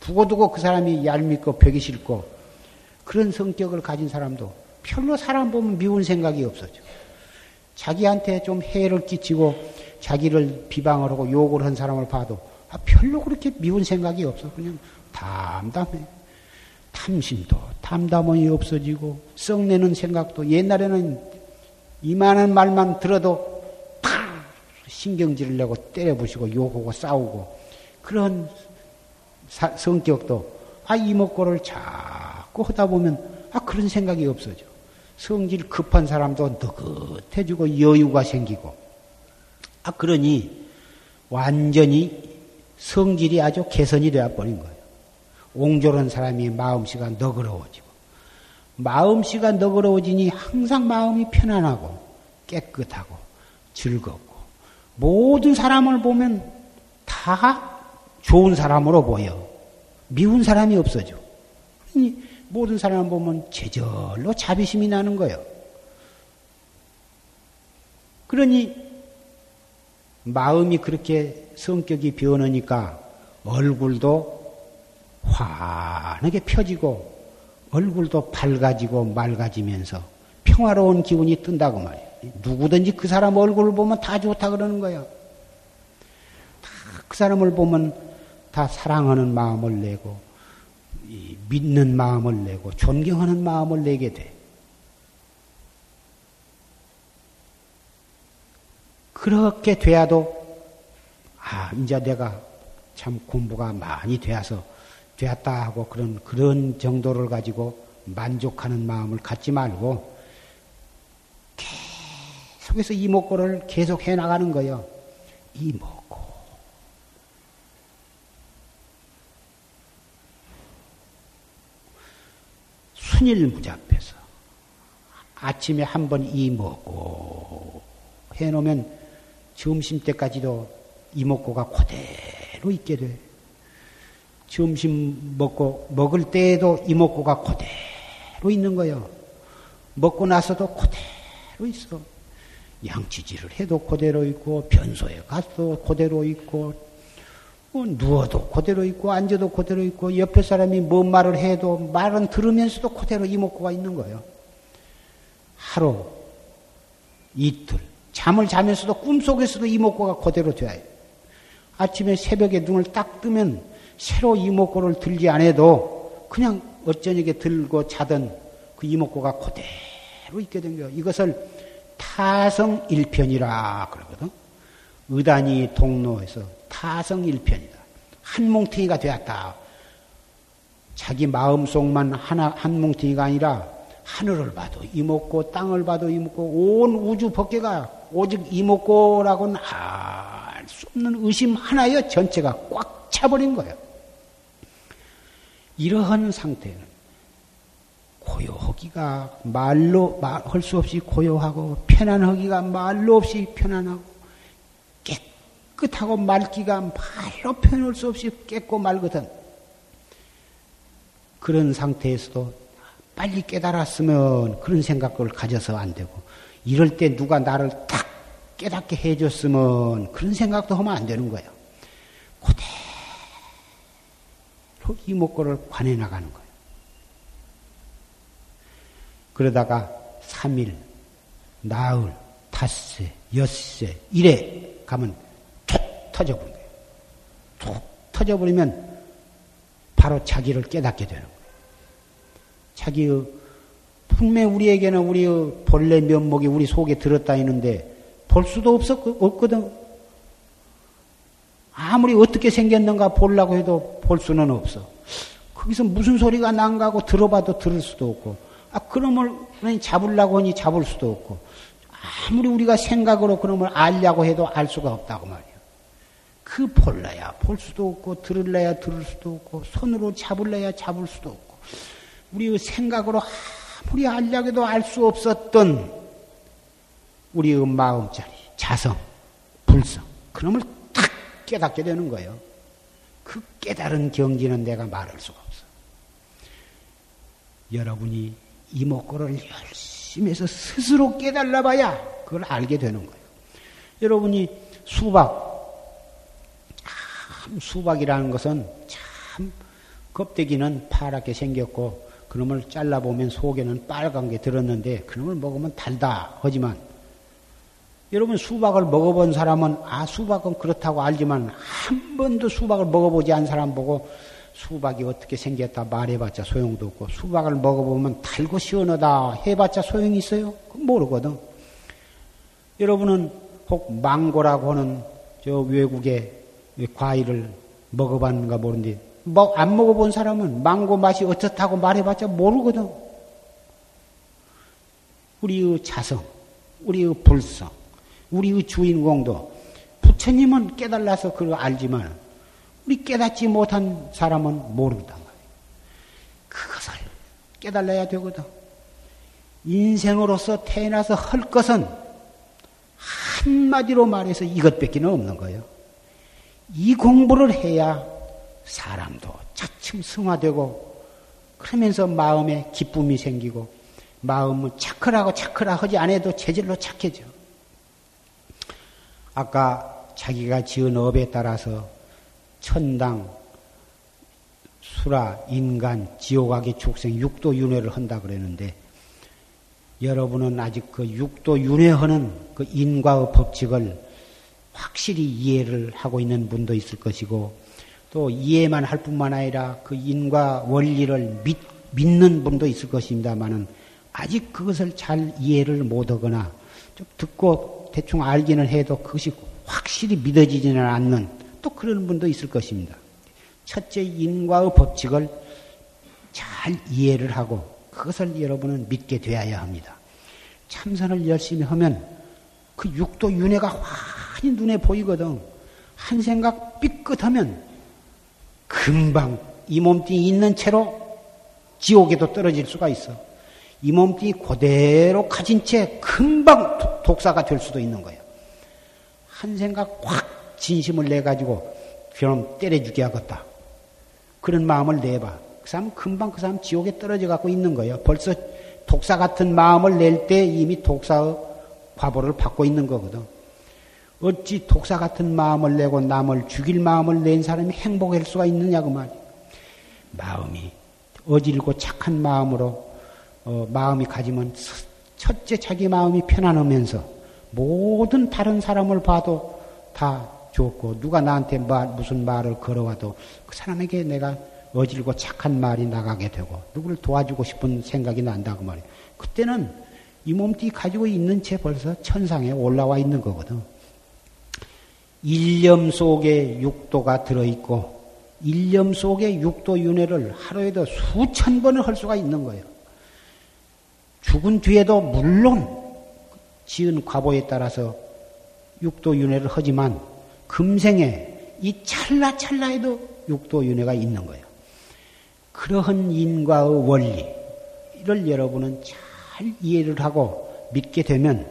Speaker 1: 두고두고 그 사람이 얄밉고 벽이 싫고 그런 성격을 가진 사람도 별로 사람 보면 미운 생각이 없어져. 자기한테 좀 해를 끼치고 자기를 비방을 하고 욕을 한 사람을 봐도 아, 별로 그렇게 미운 생각이 없어. 그냥 담담해. 탐심도 담담함이 없어지고 썩내는 생각도 옛날에는 이만한 말만 들어도 팍 신경질을 내고 때려부시고 욕하고 싸우고 그런 사, 성격도 아 이목구를 자꾸 하다 보면 아 그런 생각이 없어져. 성질 급한 사람도 느긋해지고 여유가 생기고 아 그러니 완전히 성질이 아주 개선이 되어 버린 거예요. 옹졸한 사람이 마음씨가 너그러워지고 마음씨가 너그러워지니 항상 마음이 편안하고 깨끗하고 즐겁고 모든 사람을 보면 다 좋은 사람으로 보여. 미운 사람이 없어져. 모든 사람을 보면 제절로 자비심이 나는 거예요. 그러니 마음이 그렇게 성격이 변하니까 얼굴도 환하게 펴지고 얼굴도 밝아지고 맑아지면서 평화로운 기운이 뜬다고 말이에요. 누구든지 그 사람 얼굴을 보면 다 좋다 그러는 거예요. 그 사람을 보면 다 사랑하는 마음을 내고 믿는 마음을 내고 존경하는 마음을 내게 돼. 그렇게 돼야도 아 이제 내가 참 공부가 많이 되어서 되었다 하고 그런 그런 정도를 가지고 만족하는 마음을 갖지 말고 계속해서 이목구를 계속 해 나가는 거예요. 이목 구. 순일무잡해서 아침에 한 번 이목구 해놓으면 점심 때까지도 이목구가 그대로 있게 돼. 점심 먹고 먹을 때에도 이목구가 그대로 있는 거예요. 먹고 나서도 그대로 있어. 양치질을 해도 그대로 있고 변소에 가도 그대로 있고 뭐 누워도 그대로 있고 앉아도 그대로 있고 옆에 사람이 뭔 말을 해도 말은 들으면서도 그대로 이목구가 있는 거예요. 하루 이틀 잠을 자면서도 꿈속에서도 이목구가 그대로 돼야 해요. 아침에 새벽에 눈을 딱 뜨면 새로 이목구를 들지 않아도 그냥 어쩌니게 들고 자던 그 이목구가 그대로 있게 된 거예요. 이것을 타성일편이라 그러거든. 의단이 동로에서 타성일편이다. 한 뭉탱이가 되었다. 자기 마음속만 하나 한 뭉탱이가 아니라 하늘을 봐도 이목고 땅을 봐도 이목고 온 우주 법계가 오직 이목고라고는 알 수 없는 의심 하나여 전체가 꽉 차버린 거예요. 이러한 상태는 고요하기가 말로 할 수 없이 고요하고 편안하기가 말로 없이 편안하고 깨끗하고 맑기가 말로 표현할 수 없이 깨끗고 맑거든. 그런 상태에서도 빨리 깨달았으면 그런 생각을 가져서 안 되고 이럴 때 누가 나를 딱 깨닫게 해줬으면 그런 생각도 하면 안 되는 거예요. 그대로 이목구를 관해 나가는 거예요. 그러다가 3일, 나흘, 닷새, 엿새, 이래 가면 툭 터져버린 거예요. 툭 터져버리면 바로 자기를 깨닫게 되는 거예요. 자기의 분명 우리에게는 우리의 본래 면목이 우리 속에 들었다 있는데 볼 수도 없었, 없거든. 아무리 어떻게 생겼는가 보려고 해도 볼 수는 없어. 거기서 무슨 소리가 난가고 들어봐도 들을 수도 없고 아, 그놈을 잡으려고 하니 잡을 수도 없고, 아무리 우리가 생각으로 그놈을 알려고 해도 알 수가 없다고 말이야. 그 볼래야 볼 수도 없고, 들을래야 들을 수도 없고, 손으로 잡을래야 잡을 수도 없고, 우리의 생각으로 아무리 알려고 해도 알 수 없었던 우리의 마음자리, 자성, 불성, 그놈을 탁 깨닫게 되는 거예요. 그 깨달은 경지는 내가 말할 수가 없어. 여러분이 이목구를 열심히 해서 스스로 깨달아 봐야 그걸 알게 되는 거예요. 여러분이 수박, 참 수박이라는 것은 참 껍데기는 파랗게 생겼고 그놈을 잘라보면 속에는 빨간 게 들었는데 그놈을 먹으면 달다 하지만 여러분 수박을 먹어본 사람은 아 수박은 그렇다고 알지만 한 번도 수박을 먹어보지 않은 사람 보고 수박이 어떻게 생겼다 말해봤자 소용도 없고 수박을 먹어보면 달고 시원하다 해봤자 소용이 있어요? 모르거든. 여러분은 혹 망고라고 하는 저 외국의 과일을 먹어봤는가 모르는데 뭐 안 먹어본 사람은 망고 맛이 어떻다고 말해봤자 모르거든. 우리의 자성, 우리의 불성, 우리의 주인공도 부처님은 깨달아서 그걸 알지만 우리 깨닫지 못한 사람은 모르단 말이에요. 그것을 깨달아야 되거든. 인생으로서 태어나서 할 것은 한마디로 말해서 이것밖에 없는 거예요. 이 공부를 해야 사람도 차츰 승화되고 그러면서 마음에 기쁨이 생기고 마음은 착하라고 착하라 하지 않아도 체질로 착해져. 아까 자기가 지은 업에 따라서 천당, 수라, 인간, 지옥악의 축생, 육도 윤회를 한다 그랬는데 여러분은 아직 그 육도 윤회하는 그 인과의 법칙을 확실히 이해를 하고 있는 분도 있을 것이고 또 이해만 할 뿐만 아니라 그 인과 원리를 믿, 믿는 분도 있을 것입니다만은 아직 그것을 잘 이해를 못하거나 좀 듣고 대충 알기는 해도 그것이 확실히 믿어지지는 않는 또 그런 분도 있을 것입니다. 첫째 인과의 법칙을 잘 이해를 하고 그것을 여러분은 믿게 되어야 합니다. 참선을 열심히 하면 그 육도 윤회가 환히 눈에 보이거든. 한 생각 삐끗하면 금방 이 몸뚱이 있는 채로 지옥에도 떨어질 수가 있어. 이 몸뚱이 그대로 가진 채 금방 독사가 될 수도 있는 거예요. 한 생각 확 진심을 내 가지고 그럼 때려주게 하겠다. 그런 마음을 내봐. 그 사람 금방 그 사람 지옥에 떨어져 갖고 있는 거예요. 벌써 독사 같은 마음을 낼 때 이미 독사의 과보를 받고 있는 거거든. 어찌 독사 같은 마음을 내고 남을 죽일 마음을 낸 사람이 행복할 수가 있느냐고 말이야. 마음이 어질고 착한 마음으로 어, 마음이 가지면 첫째 자기 마음이 편안하면서 모든 다른 사람을 봐도 다 좋고 누가 나한테 말, 무슨 말을 걸어와도 그 사람에게 내가 어질고 착한 말이 나가게 되고 누구를 도와주고 싶은 생각이 난다고 말이에요. 그때는 이 몸뚱이 가지고 있는 채 벌써 천상에 올라와 있는 거거든. 일념 속에 육도가 들어있고 일념 속에 육도 윤회를 하루에도 수천 번을 할 수가 있는 거예요. 죽은 뒤에도 물론 지은 과보에 따라서 육도 윤회를 하지만 금생에 이 찰나찰나에도 육도 윤회가 있는 거예요. 그러한 인과의 원리를 여러분은 잘 이해를 하고 믿게 되면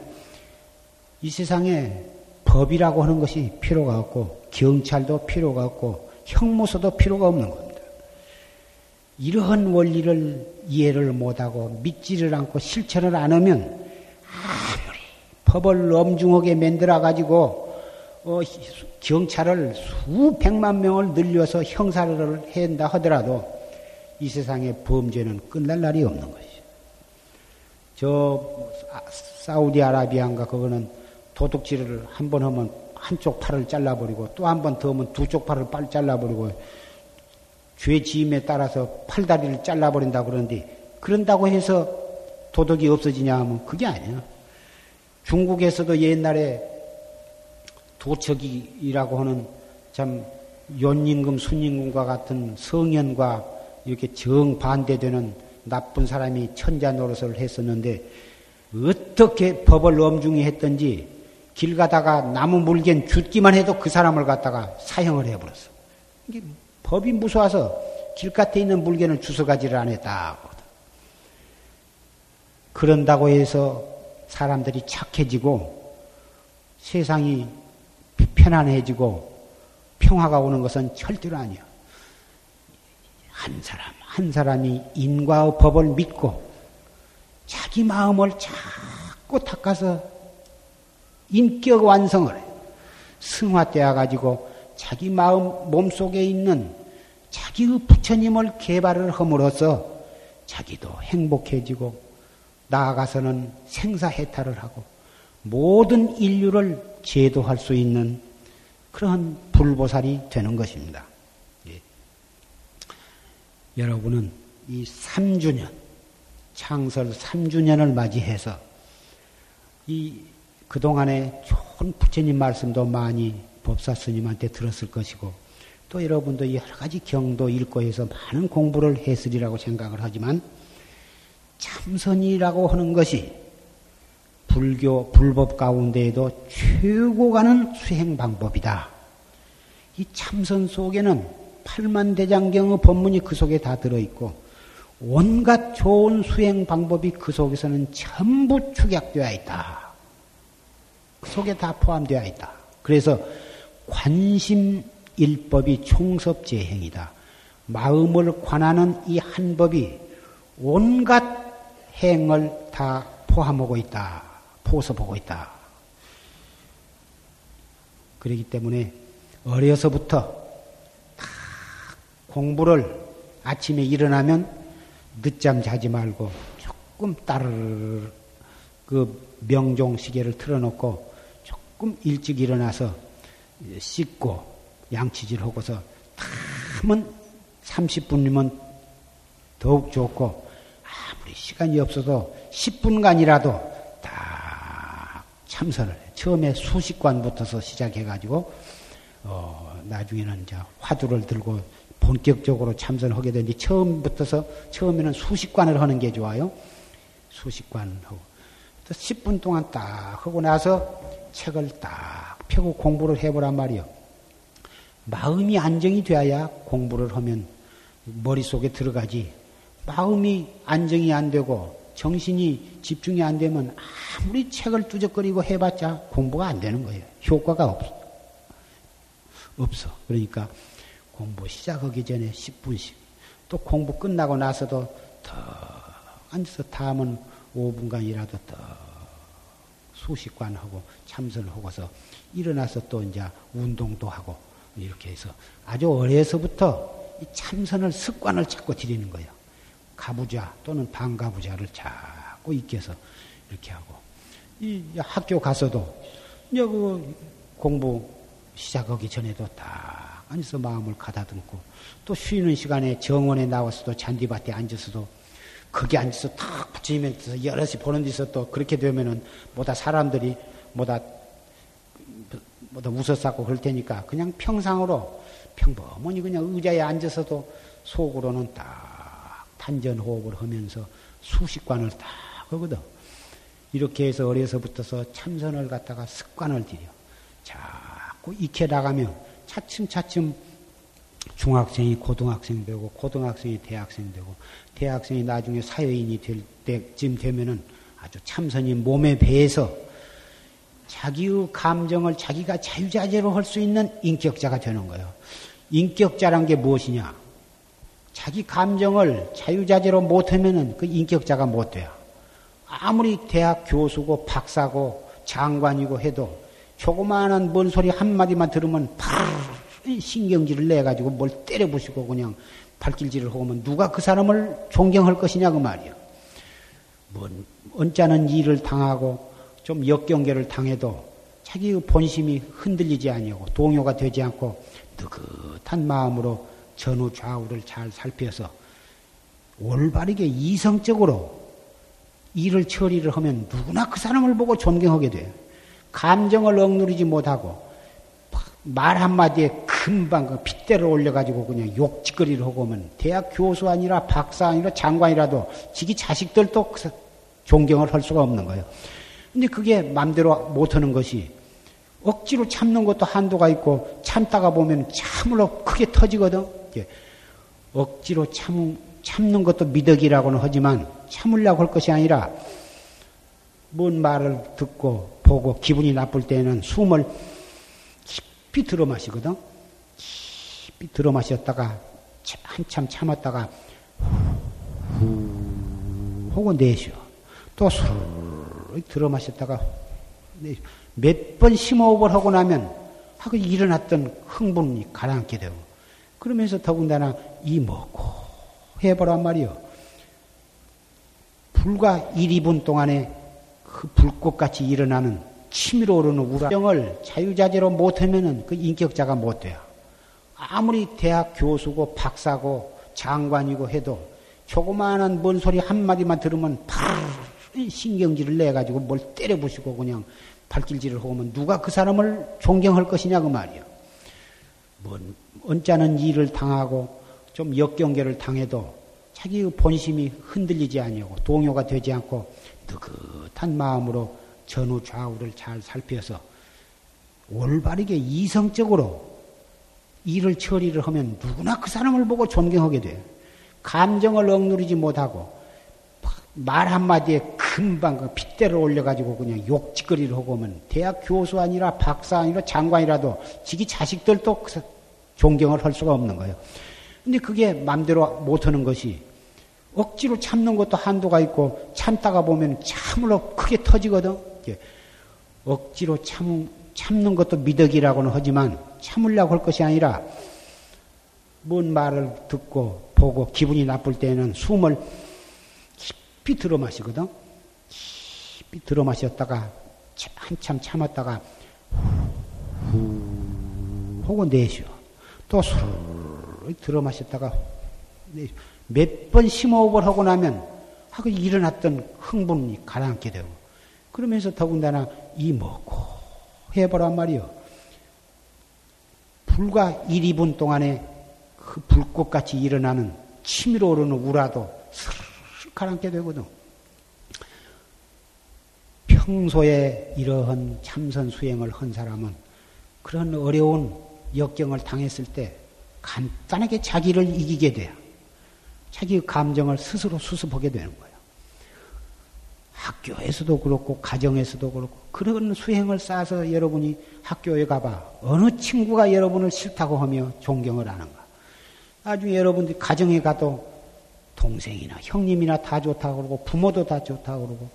Speaker 1: 이 세상에 법이라고 하는 것이 필요가 없고 경찰도 필요가 없고 형무소도 필요가 없는 겁니다. 이러한 원리를 이해를 못하고 믿지를 않고 실천을 안 하면 아무리 법을 엄중하게 만들어 가지고 어, 경찰을 수백만 명을 늘려서 형사를 한다 하더라도 이 세상의 범죄는 끝날 날이 없는 것이죠. 저 사우디아라비아인가 그거는 도둑질을 한 번 하면 한쪽 팔을 잘라버리고 또 한 번 더 하면 두 쪽 팔을 빨 잘라버리고 죄 지임에 따라서 팔다리를 잘라버린다 그러는데 그런다고 해서 도덕이 없어지냐 하면 그게 아니야. 중국에서도 옛날에 도척이라고 하는 참 연임금, 순임금과 같은 성현과 이렇게 정반대되는 나쁜 사람이 천자 노릇을 했었는데 어떻게 법을 엄중히 했던지 길 가다가 나무 물견 죽기만 해도 그 사람을 갖다가 사형을 해버렸어. 이게 법이 무서워서 길가에 있는 물견을 주워가지를 안 했다고. 그런다고 해서 사람들이 착해지고 세상이 편안해지고 평화가 오는 것은 절대로 아니야. 한 사람, 한 사람이 인과의 법을 믿고 자기 마음을 자꾸 닦아서 인격 완성을 해요. 승화되어 가지고 자기 마음 몸속에 있는 자기의 부처님을 개발을 함으로써 자기도 행복해지고 나아가서는 생사해탈을 하고 모든 인류를 제도할 수 있는 그러한 불보살이 되는 것입니다. 예. 여러분은 이 3주년, 창설 3주년을 맞이해서 이 그동안에 좋은 부처님 말씀도 많이 법사 스님한테 들었을 것이고 또 여러분도 여러 가지 경도 읽고 해서 많은 공부를 했으리라고 생각을 하지만 참선이라고 하는 것이 불교, 불법 가운데에도 최고 가는 수행 방법이다. 이 참선 속에는 팔만대장경의 법문이 그 속에 다 들어있고 온갖 좋은 수행 방법이 그 속에서는 전부 축약되어 있다. 그 속에 다 포함되어 있다. 그래서 관심 일법이 총섭재행이다. 마음을 관하는 이 한 법이 온갖 행을 다 포함하고 있다. 포섭하고 있다. 그렇기 때문에 어려서부터 다 공부를 아침에 일어나면 늦잠 자지 말고 조금 따르르 그 명종 시계를 틀어놓고 조금 일찍 일어나서 씻고 양치질 하고서 탐은 30분이면 더욱 좋고 아무리 시간이 없어도 10분간이라도 다 참선을 해. 처음에 수식관부터서 시작해가지고 어, 나중에는 이제 화두를 들고 본격적으로 참선하게 되는데 처음부터서 처음에는 수식관을 하는 게 좋아요. 수식관하고 10분 동안 딱 하고 나서 책을 딱 펴고 공부를 해보란 말이요. 마음이 안정이 되어야 공부를 하면 머릿속에 들어가지. 마음이 안정이 안 되고 정신이 집중이 안 되면 아무리 책을 뚜적거리고 해봤자 공부가 안 되는 거예요. 효과가 없어. 없어. 그러니까 공부 시작하기 전에 10분씩 또 공부 끝나고 나서도 더 앉아서 다음은 5분간이라도 더 수식관하고 참선하고서 일어나서 또 이제 운동도 하고 이렇게 해서 아주 어려서부터 이 참선을 습관을 자꾸 들이는 거예요. 가부좌 또는 반가부좌를 자꾸 익혀서 이렇게 하고 이 학교 가서도 이제 그 공부 시작하기 전에도 딱 앉아서 마음을 가다듬고 또 쉬는 시간에 정원에 나와서도 잔디밭에 앉아서도 거기 앉아서 탁 붙이면서 여럿이 보는 데서 또 그렇게 되면은 뭐다 사람들이 뭐다 뭐다 웃어싸고 그럴 테니까 그냥 평상으로 평범하니 그냥 의자에 앉아서도 속으로는 딱 단전 호흡을 하면서 수식관을 딱 하거든. 이렇게 해서 어려서부터서 참선을 갖다가 습관을 들여. 자꾸 익혀 나가면 차츰차츰 중학생이 고등학생 되고 고등학생이 대학생 되고 대학생이 나중에 사회인이 될 때쯤 되면은 아주 참선이 몸에 배해서 자기의 감정을 자기가 자유자재로 할 수 있는 인격자가 되는 거예요. 인격자란 게 무엇이냐? 자기 감정을 자유자재로 못하면은 그 인격자가 못 돼요. 아무리 대학 교수고 박사고 장관이고 해도 조그마한 뭔 소리 한마디만 들으면 바로 신경질을 내가지고 뭘 때려 부시고 그냥 발길질을 하고 면 누가 그 사람을 존경할 것이냐 그 말이요. 뭔 언짢은 일을 당하고 좀 역경계를 당해도 자기의 본심이 흔들리지 아니하고 동요가 되지 않고 느긋한 마음으로 전후 좌우를 잘 살펴서 올바르게 이성적으로 일을 처리를 하면 누구나 그 사람을 보고 존경하게 돼요. 감정을 억누르지 못하고 말 한마디에 금방 그 핏대를 올려가지고 그냥 욕짓거리를 하고 오면 대학 교수 아니라 박사 아니라 장관이라도 지기 자식들도 그 존경을 할 수가 없는 거예요. 근데 그게 맘대로 못하는 것이 억지로 참는 것도 한도가 있고 참다가 보면 참으로 크게 터지거든. 억지로 참, 참는 것도 미덕이라고는 하지만 참으려고 할 것이 아니라 뭔 말을 듣고 보고 기분이 나쁠 때는 숨을 깊이 들어 마시거든. 들어 마셨다가 한참 참았다가 후 하고 내쉬어. 또술 들어 마셨다가 몇 번 심호흡을 하고 나면 하고 일어났던 흥분이 가라앉게 되고 그러면서 더군다나 이 먹고 해보란 말이요. 불과 1, 2분 동안에 그 불꽃같이 일어나는 치밀어 오르는 우라정을 자유자재로 못하면은 그 인격자가 못 돼요. 아무리 대학 교수고 박사고 장관이고 해도 조그마한 뭔 소리 한마디만 들으면 바로 신경질을 내가지고 뭘 때려 부시고 그냥 발길질을 하고 면 누가 그 사람을 존경할 것이냐 그 말이요. 뭔 언짢은 일을 당하고 좀 역경계를 당해도 자기의 본심이 흔들리지 아니하고 동요가 되지 않고 느긋한 마음으로 전후 좌우를 잘 살펴서 올바르게 이성적으로 일을 처리를 하면 누구나 그 사람을 보고 존경하게 돼요. 감정을 억누르지 못하고 말 한마디에 금방 그 핏대를 올려가지고 그냥 욕짓거리를 하고 오면 대학 교수 아니라 박사 아니라 장관이라도 지기 자식들도 그 존경을 할 수가 없는 거예요. 근데 그게 맘대로 못하는 것이 억지로 참는 것도 한도가 있고 참다가 보면 참으로 크게 터지거든. 억지로 참, 참는 것도 미덕이라고는 하지만 참으려고 할 것이 아니라 뭔 말을 듣고 보고 기분이 나쁠 때는 숨을 깊이 들어 마시거든. 깊이 들어 마셨다가 한참 참았다가 후 하고 내쉬어. 또술 들어 마셨다가 몇 번 심호흡을 하고 나면 하고 일어났던 흥분이 가라앉게 되고 그러면서 더군다나 이 먹고 해보란 말이요. 불과 1, 2분 동안에 그 불꽃같이 일어나는 치밀어 오르는 우라도 슬 가라앉게 되거든. 평소에 이러한 참선 수행을 한 사람은 그런 어려운 역경을 당했을 때 간단하게 자기를 이기게 돼요. 자기 감정을 스스로 수습하게 되는 거예요. 학교에서도 그렇고 가정에서도 그렇고 그런 수행을 쌓아서 여러분이 학교에 가봐 어느 친구가 여러분을 싫다고 하며 존경을 하는가? 나중에 여러분들이 가정에 가도 동생이나 형님이나 다 좋다고 그러고 부모도 다 좋다고 그러고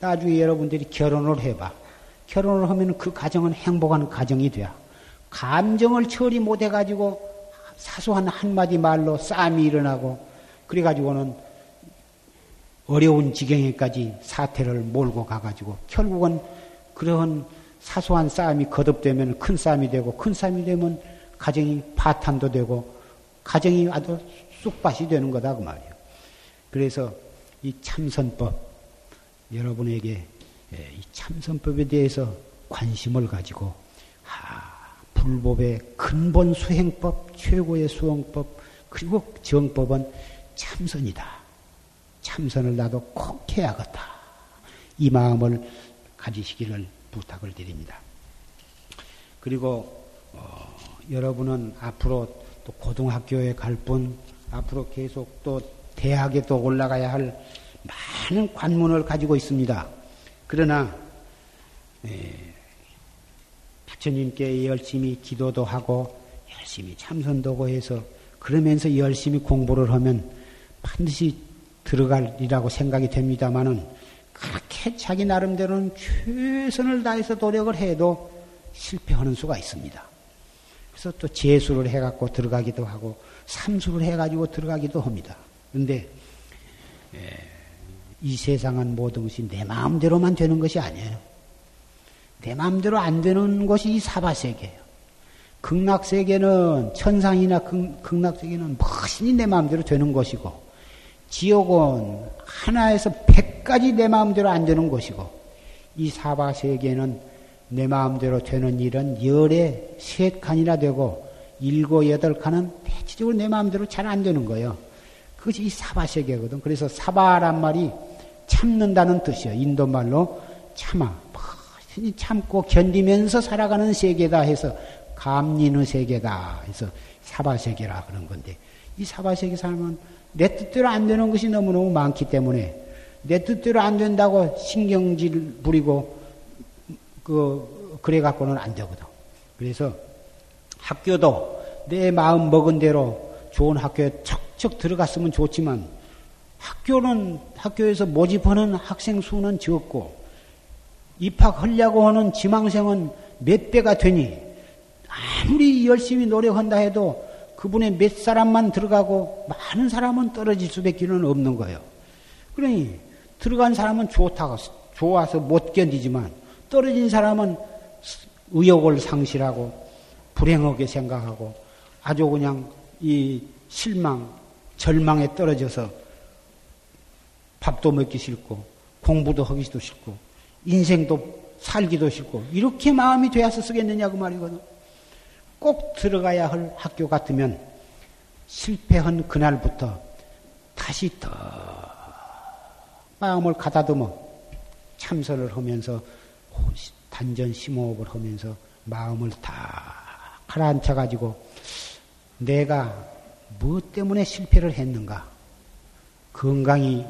Speaker 1: 나중에 여러분들이 결혼을 해봐. 결혼을 하면 그 가정은 행복한 가정이 돼야. 감정을 처리 못해가지고 사소한 한마디 말로 싸움이 일어나고 그래가지고는 어려운 지경에까지 사태를 몰고 가가지고 결국은 그러한 사소한 싸움이 거듭되면 큰 싸움이 되고 큰 싸움이 되면 가정이 파탄도 되고 가정이 아주 쑥밭이 되는 거다 그 말이에요. 그래서 이 참선법 여러분에게 예, 이 참선법에 대해서 관심을 가지고 아, 불법의 근본 수행법 최고의 수행법 그리고 정법은 참선이다. 참선을 나도 꼭 해야겠다. 이 마음을 가지시기를 부탁을 드립니다. 그리고 어, 여러분은 앞으로 또 고등학교에 갈 뿐, 앞으로 계속 또 대학에 또 올라가야 할 많은 관문을 가지고 있습니다. 그러나 예, 부처님께 열심히 기도도 하고 열심히 참선도 하고 해서 그러면서 열심히 공부를 하면 반드시 들어갈이라고 생각이 됩니다만은 그렇게 자기 나름대로는 최선을 다해서 노력을 해도 실패하는 수가 있습니다. 그래서 또 재수를 해갖고 들어가기도 하고 삼수를 해가지고 들어가기도 합니다. 그런데 예, 이 세상은 모든 것이 내 마음대로만 되는 것이 아니에요. 내 마음대로 안 되는 것이 이 사바세계예요. 극락세계는 천상이나 극, 낙세계는 무엇이니 내 마음대로 되는 것이고 지옥은 하나에서 백까지 내 마음대로 안 되는 것이고 이 사바 세계는 내 마음대로 되는 일은 열에 셋 칸이나 되고 일곱 여덟 칸은 대체적으로 내 마음대로 잘 안 되는 거예요. 그것이 이 사바 세계거든. 그래서 사바란 말이 참는다는 뜻이에요. 인도 말로 참아. 참고 견디면서 살아가는 세계다 해서 감리의 세계다 해서 사바세계라 그런 건데 이 사바세계 살면 내 뜻대로 안 되는 것이 너무너무 많기 때문에 내 뜻대로 안 된다고 신경질 부리고 그 그래 갖고는 안 되거든. 그래서 학교도 내 마음 먹은 대로 좋은 학교에 척척 들어갔으면 좋지만 학교는 학교에서 모집하는 학생 수는 적고 입학하려고 하는 지망생은 몇 배가 되니 아무리 열심히 노력한다 해도 그분의 몇 사람만 들어가고 많은 사람은 떨어질 수밖에 없는 거예요. 그러니 들어간 사람은 좋다고 좋아서 못 견디지만 떨어진 사람은 의욕을 상실하고 불행하게 생각하고 아주 그냥 이 실망, 절망에 떨어져서 밥도 먹기 싫고 공부도 하기도 싫고 인생도 살기도 싫고 이렇게 마음이 되어서 쓰겠느냐 그 말이거든. 꼭 들어가야 할 학교 같으면 실패한 그날부터 다시 더 마음을 가다듬어 참선을 하면서 단전 심호흡을 하면서 마음을 다 가라앉혀 가지고 내가 무엇 때문에 실패를 했는가? 건강이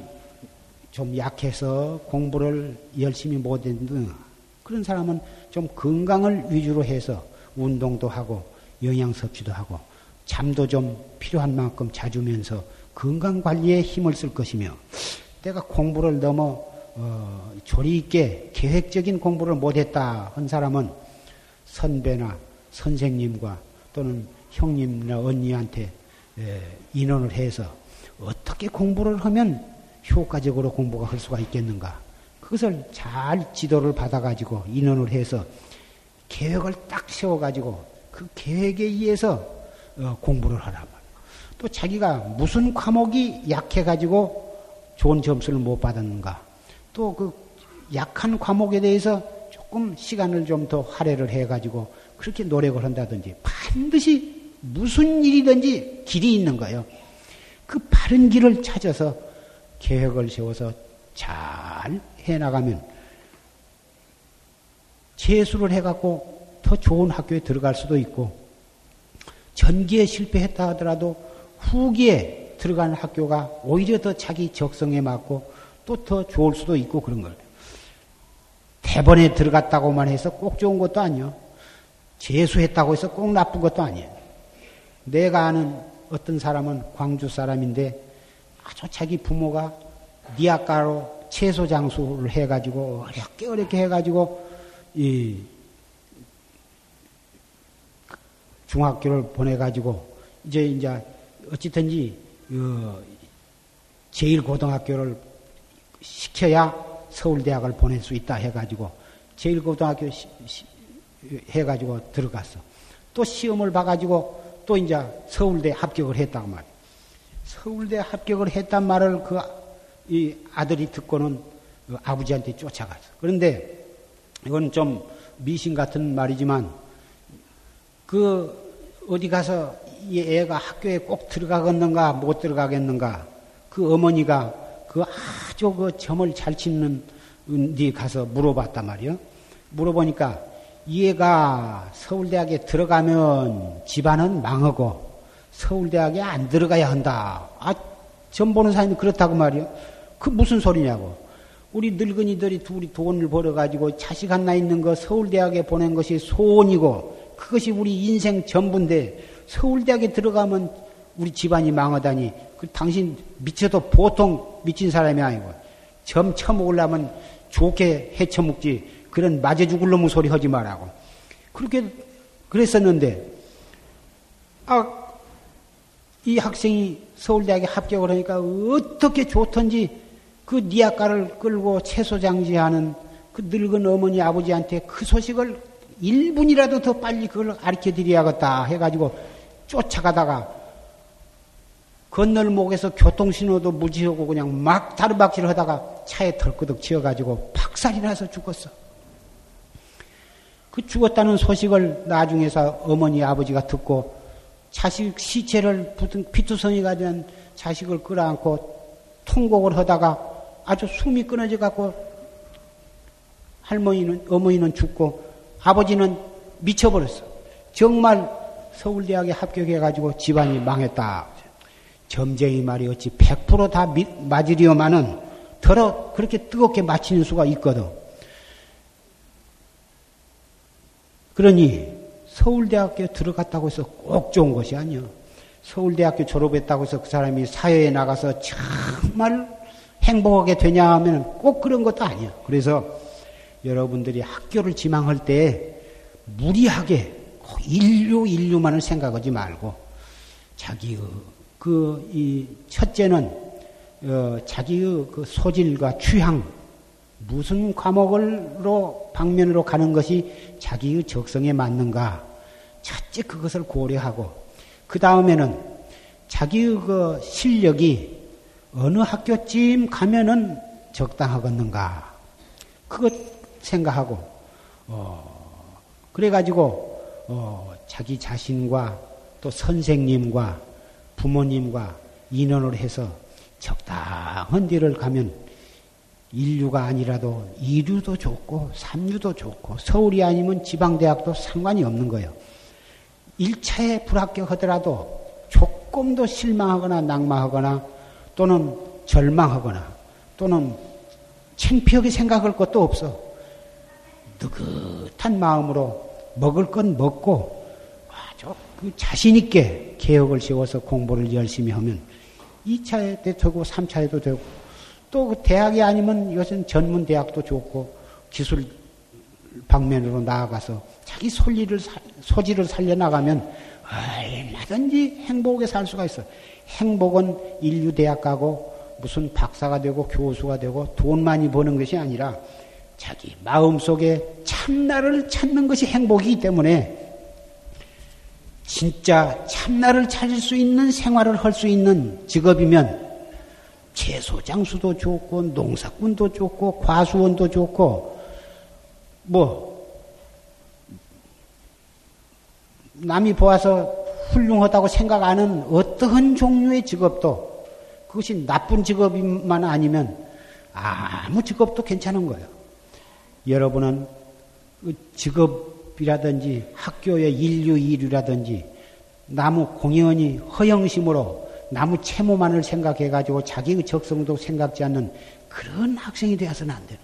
Speaker 1: 좀 약해서 공부를 열심히 못했는가? 그런 사람은 좀 건강을 위주로 해서 운동도 하고 영양 섭취도 하고 잠도 좀 필요한 만큼 자주면서 건강 관리에 힘을 쓸 것이며 내가 공부를 너무 어, 조리 있게 계획적인 공부를 못했다 한 사람은 선배나 선생님과 또는 형님이나 언니한테 에, 인원을 해서 어떻게 공부를 하면 효과적으로 공부가 할 수가 있겠는가? 그것을 잘 지도를 받아가지고 인원을 해서 계획을 딱 세워가지고 그 계획에 의해서 어, 공부를 하라 또 자기가 무슨 과목이 약해가지고 좋은 점수를 못 받았는가? 또 그 약한 과목에 대해서 조금 시간을 좀 더 할애를 해가지고 그렇게 노력을 한다든지 반드시 무슨 일이든지 길이 있는 거예요. 그 바른 길을 찾아서 계획을 세워서 잘 해나가면 재수를 해갖고 더 좋은 학교에 들어갈 수도 있고 전기에 실패했다 하더라도 후기에 들어가는 학교가 오히려 더 자기 적성에 맞고 또 더 좋을 수도 있고 그런 거예요. 대번에 들어갔다고만 해서 꼭 좋은 것도 아니요. 재수했다고 해서 꼭 나쁜 것도 아니에요. 내가 아는 어떤 사람은 광주 사람인데 아주 자기 부모가 니아가로 채소 장수를 해가지고 어렵게 어렵게 해가지고 이 중학교를 보내가지고 이제 이제 어찌든지 어 제일 고등학교를 시켜야 서울대학을 보낼 수 있다 해가지고 제일 고등학교 시, 시, 해가지고 들어갔어. 또 시험을 봐가지고 또 이제 서울대 합격을 했단 말이야. 서울대 합격을 했단 말을 그 이 아들이 듣고는 그 아버지한테 쫓아갔어. 그런데 이건 좀 미신 같은 말이지만 그 어디 가서 이 애가 학교에 꼭 들어가겠는가 못 들어가겠는가 그 어머니가 그 아주 그 점을 잘 치는 데 가서 물어봤단 말이요. 물어보니까 얘가 서울대학에 들어가면 집안은 망하고 서울대학에 안 들어가야 한다. 아, 점 보는 사람이 그렇다고 말이요. 그 무슨 소리냐고. 우리 늙은이들이 둘이 돈을 벌어가지고 자식 하나 있는 거 서울대학에 보낸 것이 소원이고 그것이 우리 인생 전부인데 서울대학에 들어가면 우리 집안이 망하다니 그 당신 미쳐도 보통 미친 사람이 아니고 점 처먹으려면 좋게 해쳐먹지 그런 맞아 죽을 놈의 소리 하지 말라고. 그렇게 그랬었는데, 아, 이 학생이 서울대학에 합격을 하니까 어떻게 좋던지 그 니아가를 끌고 채소장지하는 그 늙은 어머니 아버지한테 그 소식을 1분이라도 더 빨리 그걸 가르쳐 드려야겠다 해가지고 쫓아가다가 건널목에서 교통신호도 무지하고 그냥 막 다르박질 하다가 차에 털끄덕 치여가지고 박살이 나서 죽었어. 그 죽었다는 소식을 나중에서 어머니 아버지가 듣고 자식 시체를 붙은 피투성이가 된 자식을 끌어안고 통곡을 하다가 아주 숨이 끊어져 갖고 할머니는 어머니는 죽고 아버지는 미쳐버렸어. 정말 서울대학에 합격해 가지고 집안이 망했다. 점쟁이 말이 어찌 100%다 맞으려마는 더러 그렇게 뜨겁게 맞히는 수가 있거든. 그러니 서울대학교에 들어갔다고 해서 꼭 좋은 것이 아니요. 서울대학교 졸업했다고 해서 그 사람이 사회에 나가서 정말 행복하게 되냐 하면 꼭 그런 것도 아니야. 그래서 여러분들이 학교를 지망할 때 무리하게 인류 인류만을 생각하지 말고 자기의 그 이 첫째는 어, 자기의 그 소질과 취향 무슨 과목으로 방면으로 가는 것이 자기의 적성에 맞는가? 첫째 그것을 고려하고 그 다음에는 자기의 그 실력이 어느 학교쯤 가면은 적당하겠는가? 그것 생각하고 어, 그래가지고 어, 자기 자신과 또 선생님과 부모님과 인원을 해서 적당한 데를 가면 인류가 아니라도 이류도 좋고 삼류도 좋고 서울이 아니면 지방대학도 상관이 없는 거예요. 1차에 불합격하더라도 조금도 실망하거나 낙마하거나 또는 절망하거나 또는 창피하게 생각할 것도 없어. 느긋한 마음으로 먹을 건 먹고 아주 그 자신있게 개혁을 세워서 공부를 열심히 하면 2차에도 되고 3차에도 되고 또그 대학이 아니면 이것은 전문 대학도 좋고 기술 방면으로 나아가서 자기 소리를 소질을 살려 나가면 얼마든지 행복하게 살 수가 있어. 행복은 인류 대학 가고 무슨 박사가 되고 교수가 되고 돈 많이 버는 것이 아니라 자기 마음 속에 참나를 찾는 것이 행복이기 때문에 진짜 참나를 찾을 수 있는 생활을 할 수 있는 직업이면 채소 장수도 좋고 농사꾼도 좋고 과수원도 좋고 뭐 남이 보아서 훌륭하다고 생각하는 어떠한 종류의 직업도 그것이 나쁜 직업만 아니면 아무 직업도 괜찮은 거예요. 여러분은 그 직업이라든지 학교의 인류 이류라든지 나무 공연히 허영심으로 나무 채모만을 생각해가지고 자기의 적성도 생각지 않는 그런 학생이 되어서는 안 되는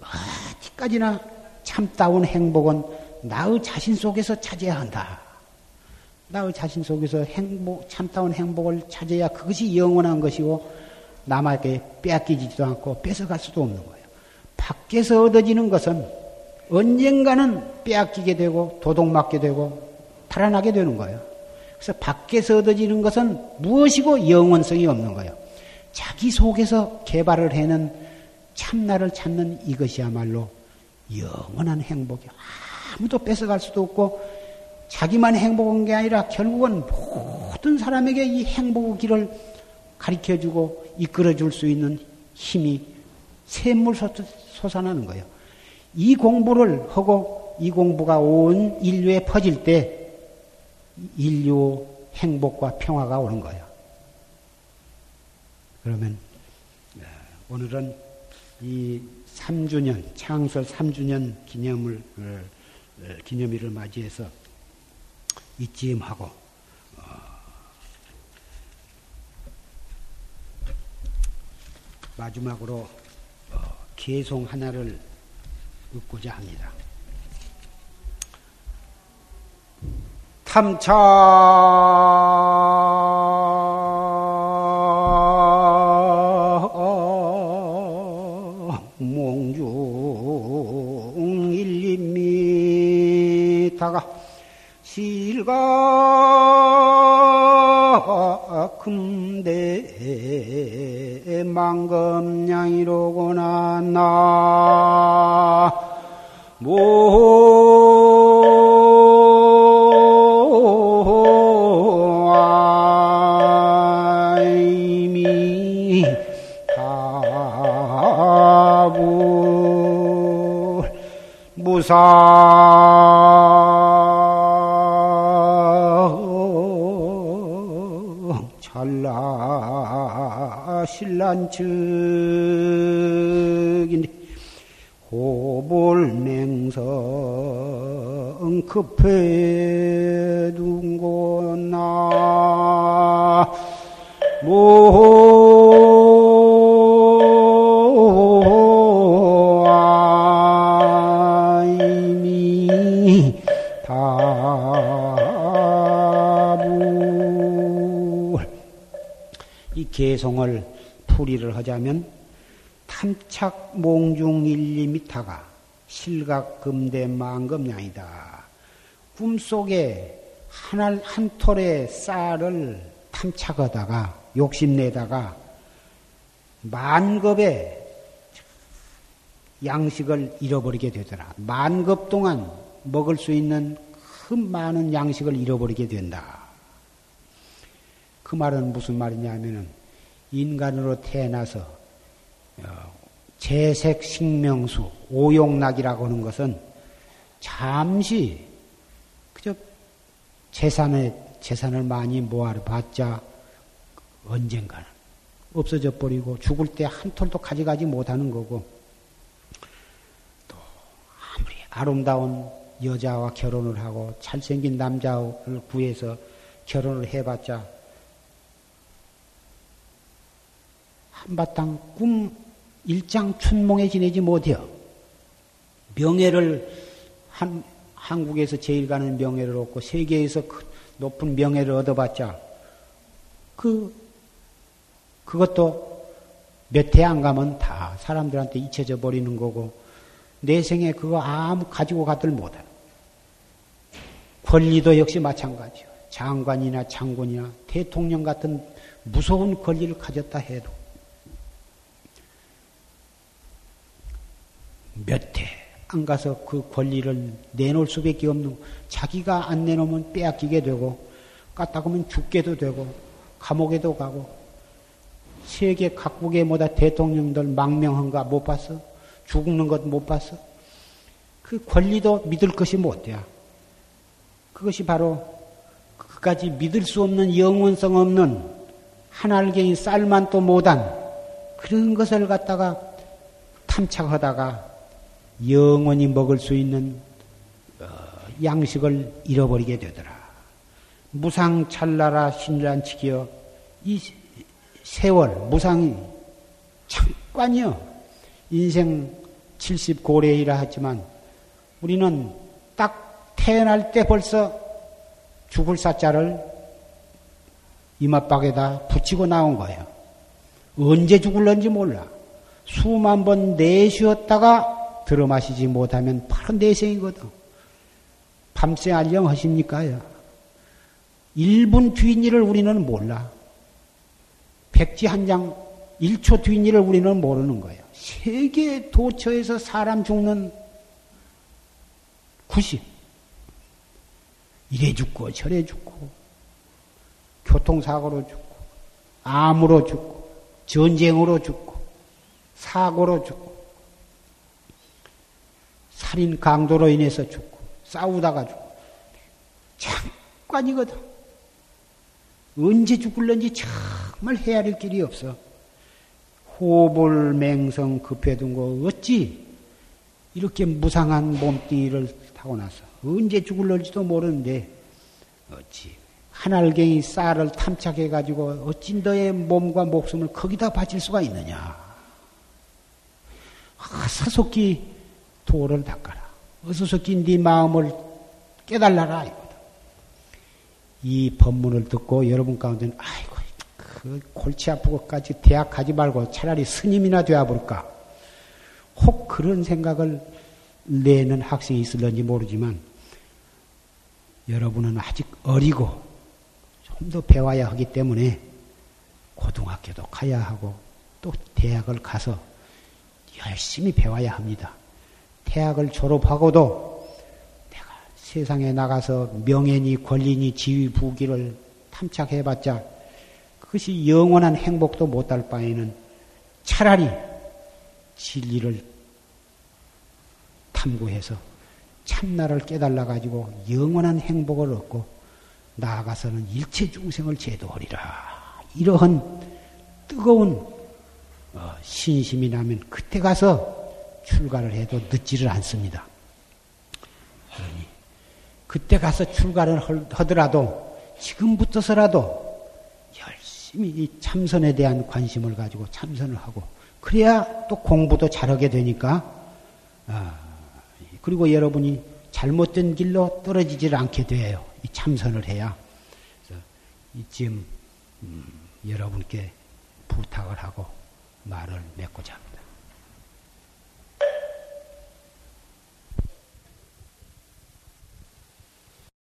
Speaker 1: 거예요. 어디까지나 참다운 행복은 나의 자신 속에서 찾아야 한다. 나의 자신 속에서 행복, 참다운 행복을 찾아야 그것이 영원한 것이고 남에게 빼앗기지도 않고 뺏어갈 수도 없는 거예요. 밖에서 얻어지는 것은 언젠가는 빼앗기게 되고 도둑맞게 되고 달아나게 되는 거예요. 그래서 밖에서 얻어지는 것은 무엇이고 영원성이 없는 거예요. 자기 속에서 개발을 해는 참나를 찾는 이것이야말로 영원한 행복이요. 아무도 뺏어갈 수도 없고 자기만 행복한 게 아니라 결국은 모든 사람에게 이 행복의 길을 가르쳐 주고 이끌어 줄 수 있는 힘이 샘물 솟아나는 거예요. 이 공부를 하고 이 공부가 온 인류에 퍼질 때 인류 행복과 평화가 오는 거예요. 그러면 어, 오늘은 이 3주년 창설 3주년 기념을 어, 기념일을 맞이해서 이쯤 하고 어, 마지막으로 개송 하나를 읽고자 합니다. 탐차 몽중 일림미다가 실가 금대 망금량이로구나 나. 무상 신란측인데 호불맹성 급해 둔곳나 개송을 풀이를 하자면 탐착 몽중 1, 2미터가 실각 금대 만금량이다. 꿈속에 한, 한 톨의 쌀을 탐착하다가 욕심내다가 만급의 양식을 잃어버리게 되더라. 만급 동안 먹을 수 있는 큰 많은 양식을 잃어버리게 된다. 그 말은 무슨 말이냐면은 인간으로 태어나서 어, 재색 식명수 오용락이라고 하는 것은 잠시 그저 재산에 재산을 많이 모아봤자 언젠가는 없어져 버리고 죽을 때 한 톨도 가져가지 못하는 거고 또 아무리 아름다운 여자와 결혼을 하고 잘생긴 남자를 구해서 결혼을 해봤자 한바탕 꿈 일장 춘몽에 지내지 못해요. 명예를 한, 한국에서 제일 가는 명예를 얻고 세계에서 높은 명예를 얻어봤자 그 그것도 몇 해 안 가면 다 사람들한테 잊혀져 버리는 거고 내 생에 그거 아무 가지고 가들 못해. 권리도 역시 마찬가지요. 장관이나 장군이나 대통령 같은 무서운 권리를 가졌다 해도 몇 해 안 가서 그 권리를 내놓을 수밖에 없는 자기가 안 내놓으면 빼앗기게 되고 까딱 하면 죽게도 되고 감옥에도 가고 세계 각국의 뭐다 대통령들 망명한가 못 봤어? 죽는 것 못 봤어? 그 권리도 믿을 것이 못 돼야. 그것이 바로 그까지 믿을 수 없는 영원성 없는 한 알갱이 쌀만 또 못한 그런 것을 갖다가 탐착하다가 영원히 먹을 수 있는 어, 양식을 잃어버리게 되더라. 무상 찰나라 신란치기여 이 세월 무상이 잠깐이요. 인생 70 고래이라 하지만 우리는 딱 태어날 때 벌써 죽을 사자를 이마박에다 붙이고 나온 거예요. 언제 죽을런지 몰라. 수만 번 내쉬었다가 들어 마시지 못하면 바로 내생이거든. 밤새 안녕하십니까요? 1분 뒷일을 우리는 몰라. 백지 한 장 1초 뒷일을 우리는 모르는 거예요. 세계 도처에서 사람 죽는 90. 이래 죽고 저래 죽고 교통사고로 죽고 암으로 죽고 전쟁으로 죽고 사고로 죽고 살인 강도로 인해서 죽고 싸우다가 죽고 잠깐이거든. 언제 죽을런지 정말 헤아릴 길이 없어. 호볼 맹성 급해둔 거 어찌 이렇게 무상한 몸띠를 타고 나서 언제 죽을런지도 모르는데 어찌 한 알갱이 쌀을 탐착해 가지고 어찌 너의 몸과 목숨을 거기다 바칠 수가 있느냐? 어서속히 도를 닦아라. 어서속히 네 마음을 깨달라라 이거다. 이 법문을 듣고 여러분 가운데는 아이고 그 골치 아프고까지 대학 가지 말고 차라리 스님이나 되어볼까. 혹 그런 생각을 내는 학생이 있을런지 모르지만 여러분은 아직 어리고 좀 더 배워야 하기 때문에 고등학교도 가야 하고 또 대학을 가서 열심히 배워야 합니다. 대학을 졸업하고도 내가 세상에 나가서 명예니 권리니 지위 부기를 탐착해봤자 그것이 영원한 행복도 못달 바에는 차라리 진리를 탐구해서 참나를 깨달아 가지고 영원한 행복을 얻고 나아가서는 일체 중생을 제도하리라. 이러한 뜨거운 어, 신심이 나면 그때 가서 출가를 해도 늦지를 않습니다. 그러니 그때 가서 출가를 하더라도 지금부터서라도 열심히 이 참선에 대한 관심을 가지고 참선을 하고 그래야 또 공부도 잘하게 되니까 아, 그리고 여러분이 잘못된 길로 떨어지질 않게 돼요. 이 참선을 해야. 이쯤 음, 여러분께 부탁을 하고 말을 맺고자 합니다.